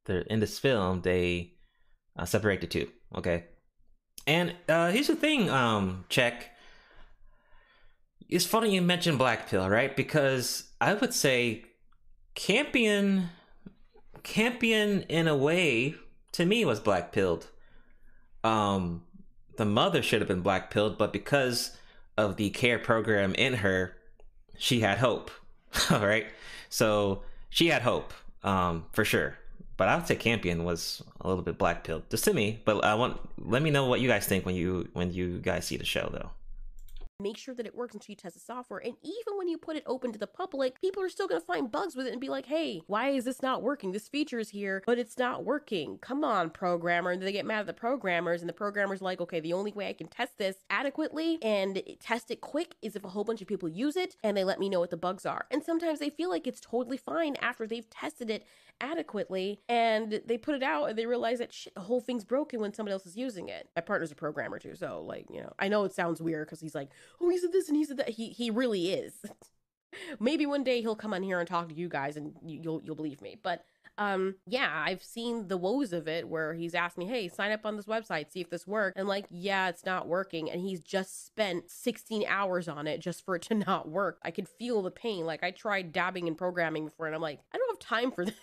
the in this film they uh, separate the two. Okay, and uh, here's the thing. Um, check. It's funny you mentioned black pill, right? Because I would say Campion Campion, in a way, to me, was black pilled. Um, the mother should have been black pilled, but because of the care program in her, she had hope. All right, so she had hope, um, for sure. But I would say Campion was a little bit black pilled, just to me. But I want let me know what you guys think when you when you guys see the show, though make sure that it works until you test the software. And even when you put it open to the public, people are still going to find bugs with it and be like, hey, why is this not working? This feature is here, but it's not working. Come on, programmer. And they get mad at the programmers, and the programmer's like, okay, the only way I can test this adequately and test it quick is if a whole bunch of people use it and they let me know what the bugs are. And sometimes they feel like it's totally fine after they've tested it adequately and they put it out and they realize that shit, the whole thing's broken when somebody else is using it. My partner's a programmer too, so like, you know, I know it sounds weird because he's like, oh, he said this and he said that. He he really is. Maybe one day he'll come on here and talk to you guys and you'll you'll believe me. But um yeah i've seen the woes of it where he's asked me hey sign up on this website see if this works and like yeah it's not working and he's just spent 16 hours on it just for it to not work i could feel the pain like i tried dabbing and programming before and i'm like i don't have time for this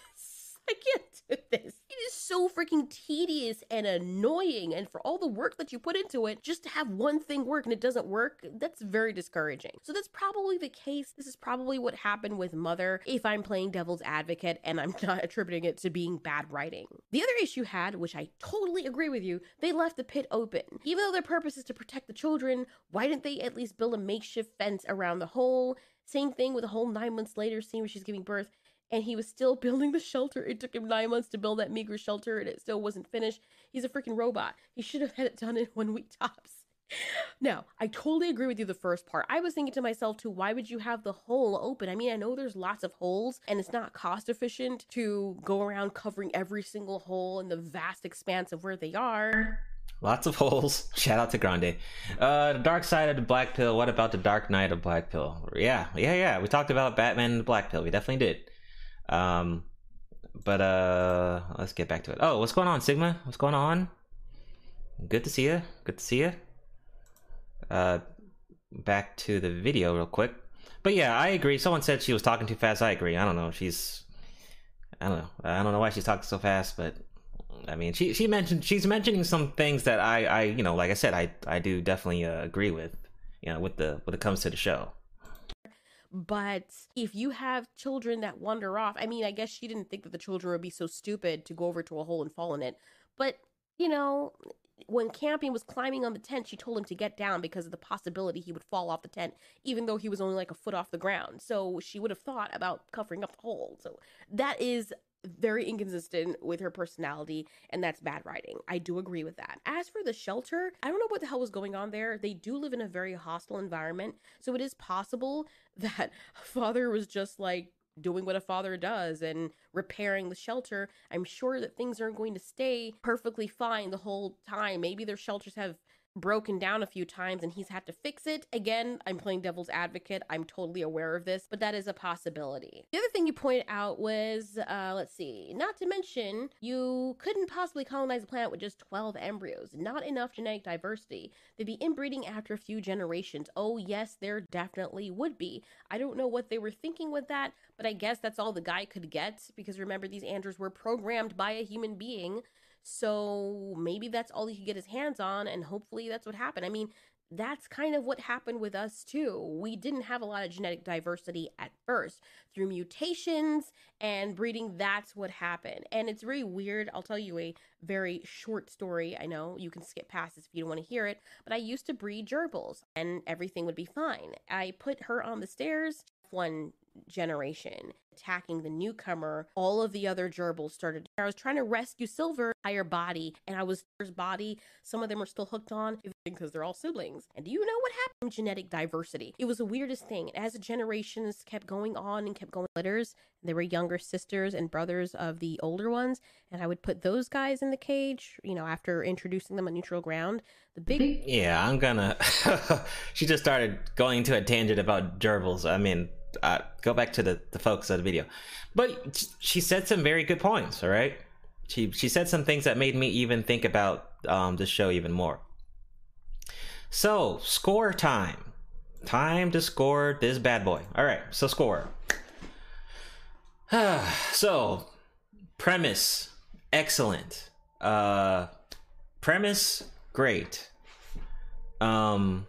I can't do this. It is so freaking tedious and annoying. And for all the work that you put into it, just to have one thing work and it doesn't work, that's very discouraging. So that's probably the case. This is probably what happened with Mother if I'm playing devil's advocate and I'm not attributing it to being bad writing. The other issue had, which I totally agree with you, they left the pit open. Even though their purpose is to protect the children, why didn't they at least build a makeshift fence around the hole? Same thing with the whole nine months later scene where she's giving birth and he was still building the shelter. It took him nine months to build that meager shelter and it still wasn't finished. He's a freaking robot. He should have had it done in one week tops. Now, I totally agree with you the first part. I was thinking to myself too, why would you have the hole open? I mean, I know there's lots of holes and it's not cost efficient to go around covering every single hole in the vast expanse of where they are. Lots of holes. Shout out to Grande. Uh, the dark side of the black pill. What about the dark knight of black pill? Yeah, yeah, yeah. We talked about Batman and the black pill. We definitely did. Um, but uh, let's get back to it. Oh, what's going on, Sigma? What's going on? Good to see you. Good to see you. Uh, back to the video real quick. But yeah, I agree. Someone said she was talking too fast. I agree. I don't know. She's, I don't know. I don't know why she's talking so fast, but I mean, she she mentioned she's mentioning some things that I I you know, like I said, I I do definitely uh, agree with. You know, with the when it comes to the show. But if you have children that wander off, I mean, I guess she didn't think that the children would be so stupid to go over to a hole and fall in it. But, you know, when Campion was climbing on the tent, she told him to get down because of the possibility he would fall off the tent, even though he was only like a foot off the ground. So she would have thought about covering up the hole. So that is very inconsistent with her personality, and that's bad writing. I do agree with that. As for the shelter, I don't know what the hell was going on there. They do live in a very hostile environment, so it is possible that father was just like doing what a father does and repairing the shelter. I'm sure that things aren't going to stay perfectly fine the whole time. Maybe their shelters have broken down a few times and he's had to fix it. Again, I'm playing devil's advocate. I'm totally aware of this, but that is a possibility. The other thing you pointed out was uh, let's see, not to mention, you couldn't possibly colonize a planet with just 12 embryos. Not enough genetic diversity. They'd be inbreeding after a few generations. Oh, yes, there definitely would be. I don't know what they were thinking with that, but I guess that's all the guy could get because remember, these androids were programmed by a human being. So maybe that's all he could get his hands on, and hopefully that's what happened. I mean, that's kind of what happened with us too. We didn't have a lot of genetic diversity at first. Through mutations and breeding, that's what happened. And it's very weird. I'll tell you a very short story. I know you can skip past this if you don't want to hear it, but I used to breed gerbils and everything would be fine. I put her on the stairs. One generation attacking the newcomer all of the other gerbils started i was trying to rescue silver higher body and i was first body some of them are still hooked on because they're all siblings. And do you know what happened? Genetic diversity. It was the weirdest thing. As the generations kept going on and kept going litters they were younger sisters and brothers of the older ones and i would put those guys in the cage you know after introducing them on neutral ground. The big yeah i'm gonna she just started going to a tangent about gerbils. I mean uh, go back to the, the focus of the video. But she said some very good points, all right? She, she said some things that made me even think about um, the show even more. So, score time. Time to score this bad boy. All right, so score. so, premise, excellent. Uh, premise, great. Um,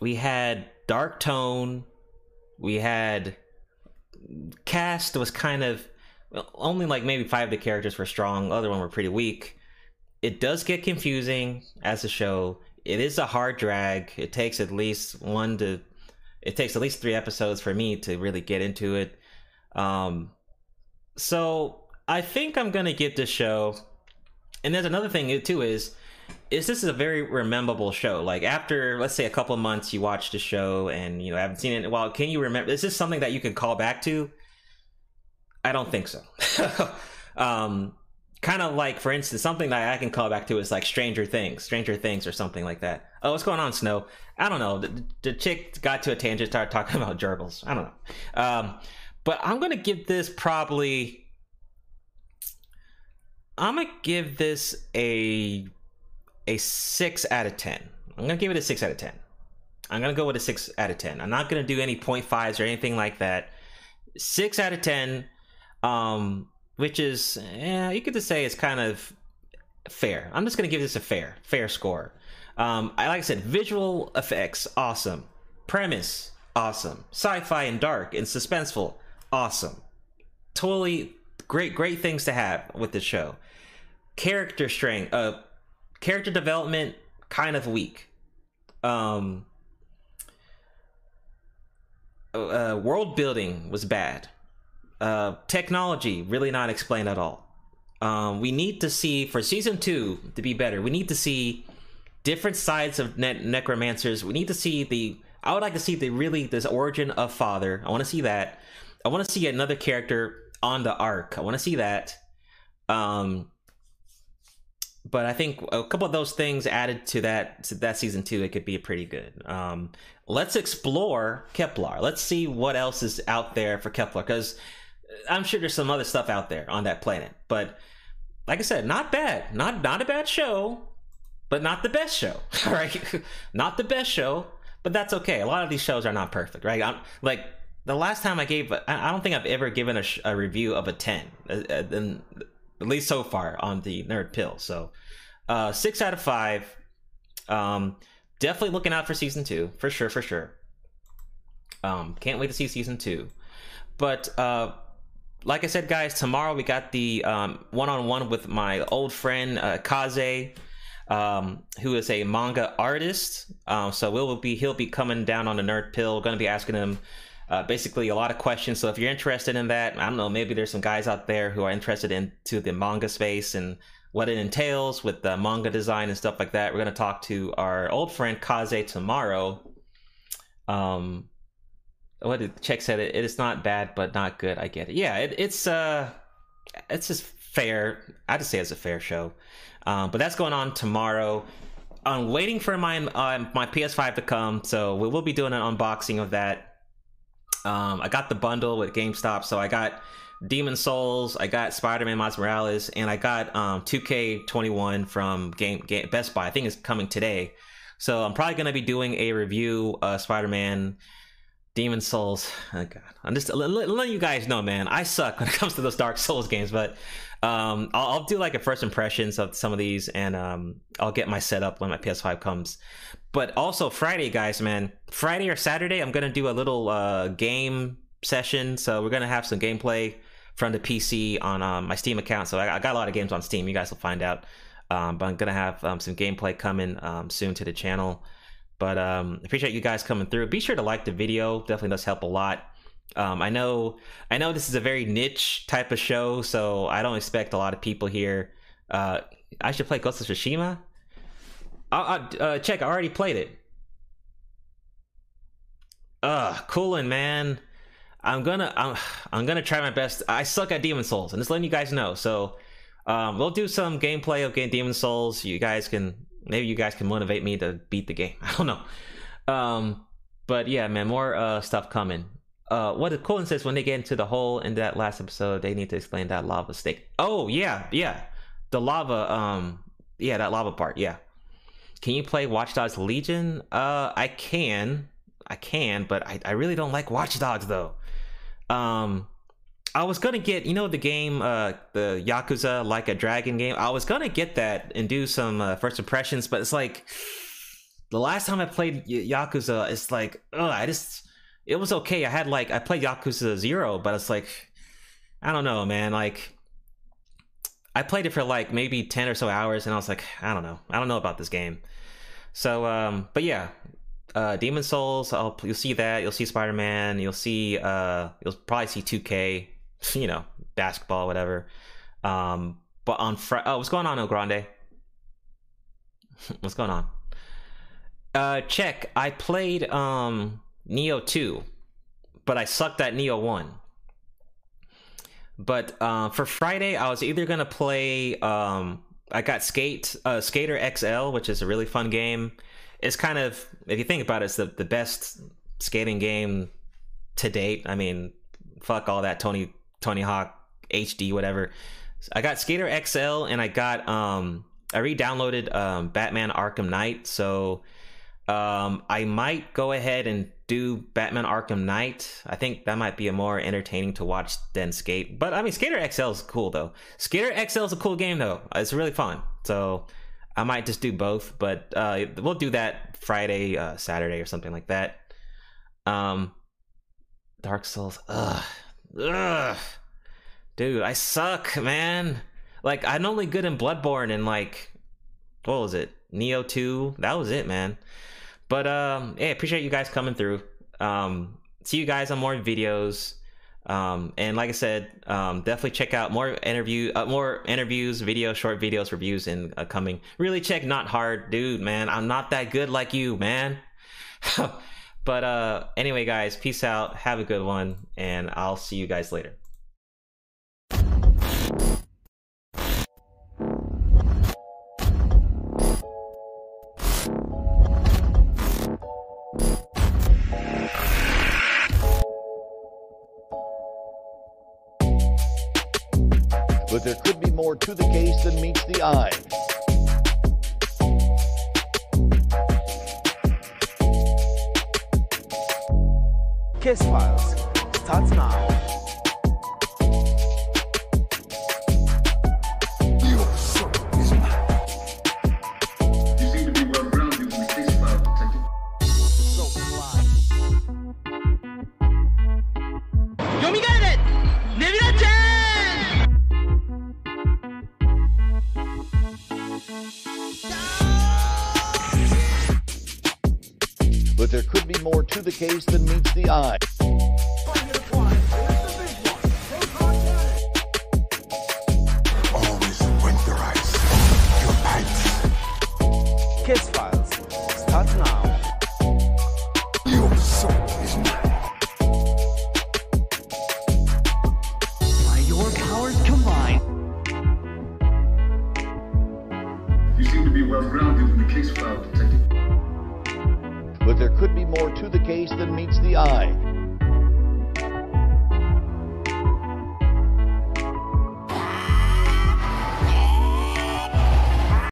we had dark tone, we had cast was kind of only like maybe five of the characters were strong other one were pretty weak. It does get confusing as a show. It is a hard drag. It takes at least one to it takes at least three episodes for me to really get into it. Um so i think i'm gonna give this show. And there's another thing too is is this is a very rememberable show. Like after let's say a couple of months you watch the show and you know haven't seen it in a while, can you remember is this something that you can call back to? I don't think so. um kind of like for instance something that I can call back to is like Stranger Things, Stranger Things or something like that. Oh, what's going on, Snow? I don't know. The, the chick got to a tangent, started talking about gerbils. I don't know. Um, but I'm gonna give this probably. I'm gonna give this a a six out of ten. I'm gonna give it a six out of ten. I'm gonna go with a six out of ten. I'm not gonna do any point fives or anything like that. Six out of ten, um, which is yeah, you could just say it's kind of fair. I'm just gonna give this a fair, fair score. Um, I like I said, visual effects, awesome. Premise, awesome. Sci-fi and dark and suspenseful, awesome. Totally great, great things to have with the show. Character strength, uh, character development kind of weak. Um, uh, world building was bad. Uh, technology really not explained at all. Um, we need to see for season two to be better. We need to see different sides of ne- necromancers. We need to see the. I would like to see the really this origin of father. I want to see that. I want to see another character on the ark. I want to see that. Um, but I think a couple of those things added to that to that season two, it could be pretty good. Um, let's explore Kepler. Let's see what else is out there for Kepler, because I'm sure there's some other stuff out there on that planet. But like I said, not bad, not not a bad show, but not the best show. All right, not the best show, but that's okay. A lot of these shows are not perfect, right? I'm, like the last time I gave, I don't think I've ever given a, a review of a ten. Uh, uh, at least so far on the nerd pill. So uh, six out of five. Um, definitely looking out for season two for sure, for sure. Um, can't wait to see season two. But uh, like I said, guys, tomorrow we got the um, one-on-one with my old friend uh, Kaze, um, who is a manga artist. Um, so we'll be he'll be coming down on the nerd pill. Going to be asking him Uh, basically, a lot of questions. So if you're interested in that, I don't know, maybe there's some guys out there who are interested into the manga space and what it entails with the manga design and stuff like that. We're going to talk to our old friend Kaze tomorrow. Um, what did Check said it, it is not bad, but not good. I get it. Yeah, it, it's uh, it's just fair. I just say it's a fair show. Um, but that's going on tomorrow. I'm waiting for my uh, my PS5 to come, so we will be doing an unboxing of that. Um, I got the bundle with GameStop, so I got Demon's Souls, I got Spider-Man Miles Morales, and I got um, 2K21 from Game, Game Best Buy. I think it's coming today, so I'm probably gonna be doing a review of Spider-Man. Demon's Souls. Oh god, I'm just letting you guys know, man. I suck when it comes to those Dark Souls games, but um, I'll, I'll, do like a first impressions of some of these, and um, I'll get my setup when my PS5 comes. But also Friday, guys, man, Friday or Saturday, I'm gonna do a little uh, game session. So we're gonna have some gameplay from the PC on um, my Steam account. So I, I, got a lot of games on Steam. You guys will find out. Um, but I'm gonna have um, some gameplay coming um, soon to the channel. But um, appreciate you guys coming through. Be sure to like the video. Definitely does help a lot. Um, I know, I know this is a very niche type of show, so I don't expect a lot of people here. Uh, I should play Ghost of Tsushima. Uh, uh, check. I already played it. Ugh, cooling, man. I'm gonna, I'm, I'm gonna try my best. I suck at Demon's Souls, and just letting you guys know. So, um, we'll do some gameplay of Demon's Souls. You guys can maybe you guys can motivate me to beat the game. I don't know. Um, but yeah, man, more uh, stuff coming. Uh, what Colin says when they get into the hole in that last episode, they need to explain that lava stick. Oh yeah, yeah, the lava. Um, yeah, that lava part. Yeah. Can you play Watch Dogs Legion? Uh, I can, I can, but I, I really don't like Watch Dogs though. Um, I was gonna get, you know, the game, uh, the Yakuza Like a Dragon game. I was gonna get that and do some uh, first impressions, but it's like the last time I played Yakuza, it's like, oh, I just, it was okay. I had like, I played Yakuza Zero, but it's like, I don't know, man. Like, I played it for like maybe ten or so hours, and I was like, I don't know, I don't know about this game. So, um, but yeah, uh, Demon's Souls. I'll, you'll see that. You'll see Spider Man. You'll see. Uh, you'll probably see 2K. you know, basketball, whatever. Um, but on Friday, oh, what's going on, El Grande? what's going on? Uh, check. I played um Nioh 2, but I sucked at Nioh 1. But uh, for Friday, I was either gonna play. Um, I got Skate uh, Skater XL, which is a really fun game. It's kind of, if you think about it, it's the, the best skating game to date. I mean, fuck all that Tony Tony Hawk HD, whatever. I got Skater XL and I got um I re-downloaded um Batman Arkham Knight, so um I might go ahead and do Batman Arkham Knight. I think that might be a more entertaining to watch than Skate. But I mean Skater XL is cool though. Skater XL is a cool game though. It's really fun. So I might just do both, but uh we'll do that Friday, uh Saturday or something like that. Um Dark Souls. Ugh. Ugh. Dude, I suck, man. Like, I'm only good in Bloodborne and, like, what was it? Nioh Two. That was it, man. But, um, hey, appreciate you guys coming through. Um, see you guys on more videos. Um, and like I said, um, definitely check out more interview, uh, more interviews, videos, short videos, reviews, and uh, coming. Really check Not Hard, dude, man. I'm not that good like you, man. but uh, anyway, guys, peace out. Have a good one, and I'll see you guys later. There could be more to the case than meets the eye. Case Files starts now. Case than meets the eye.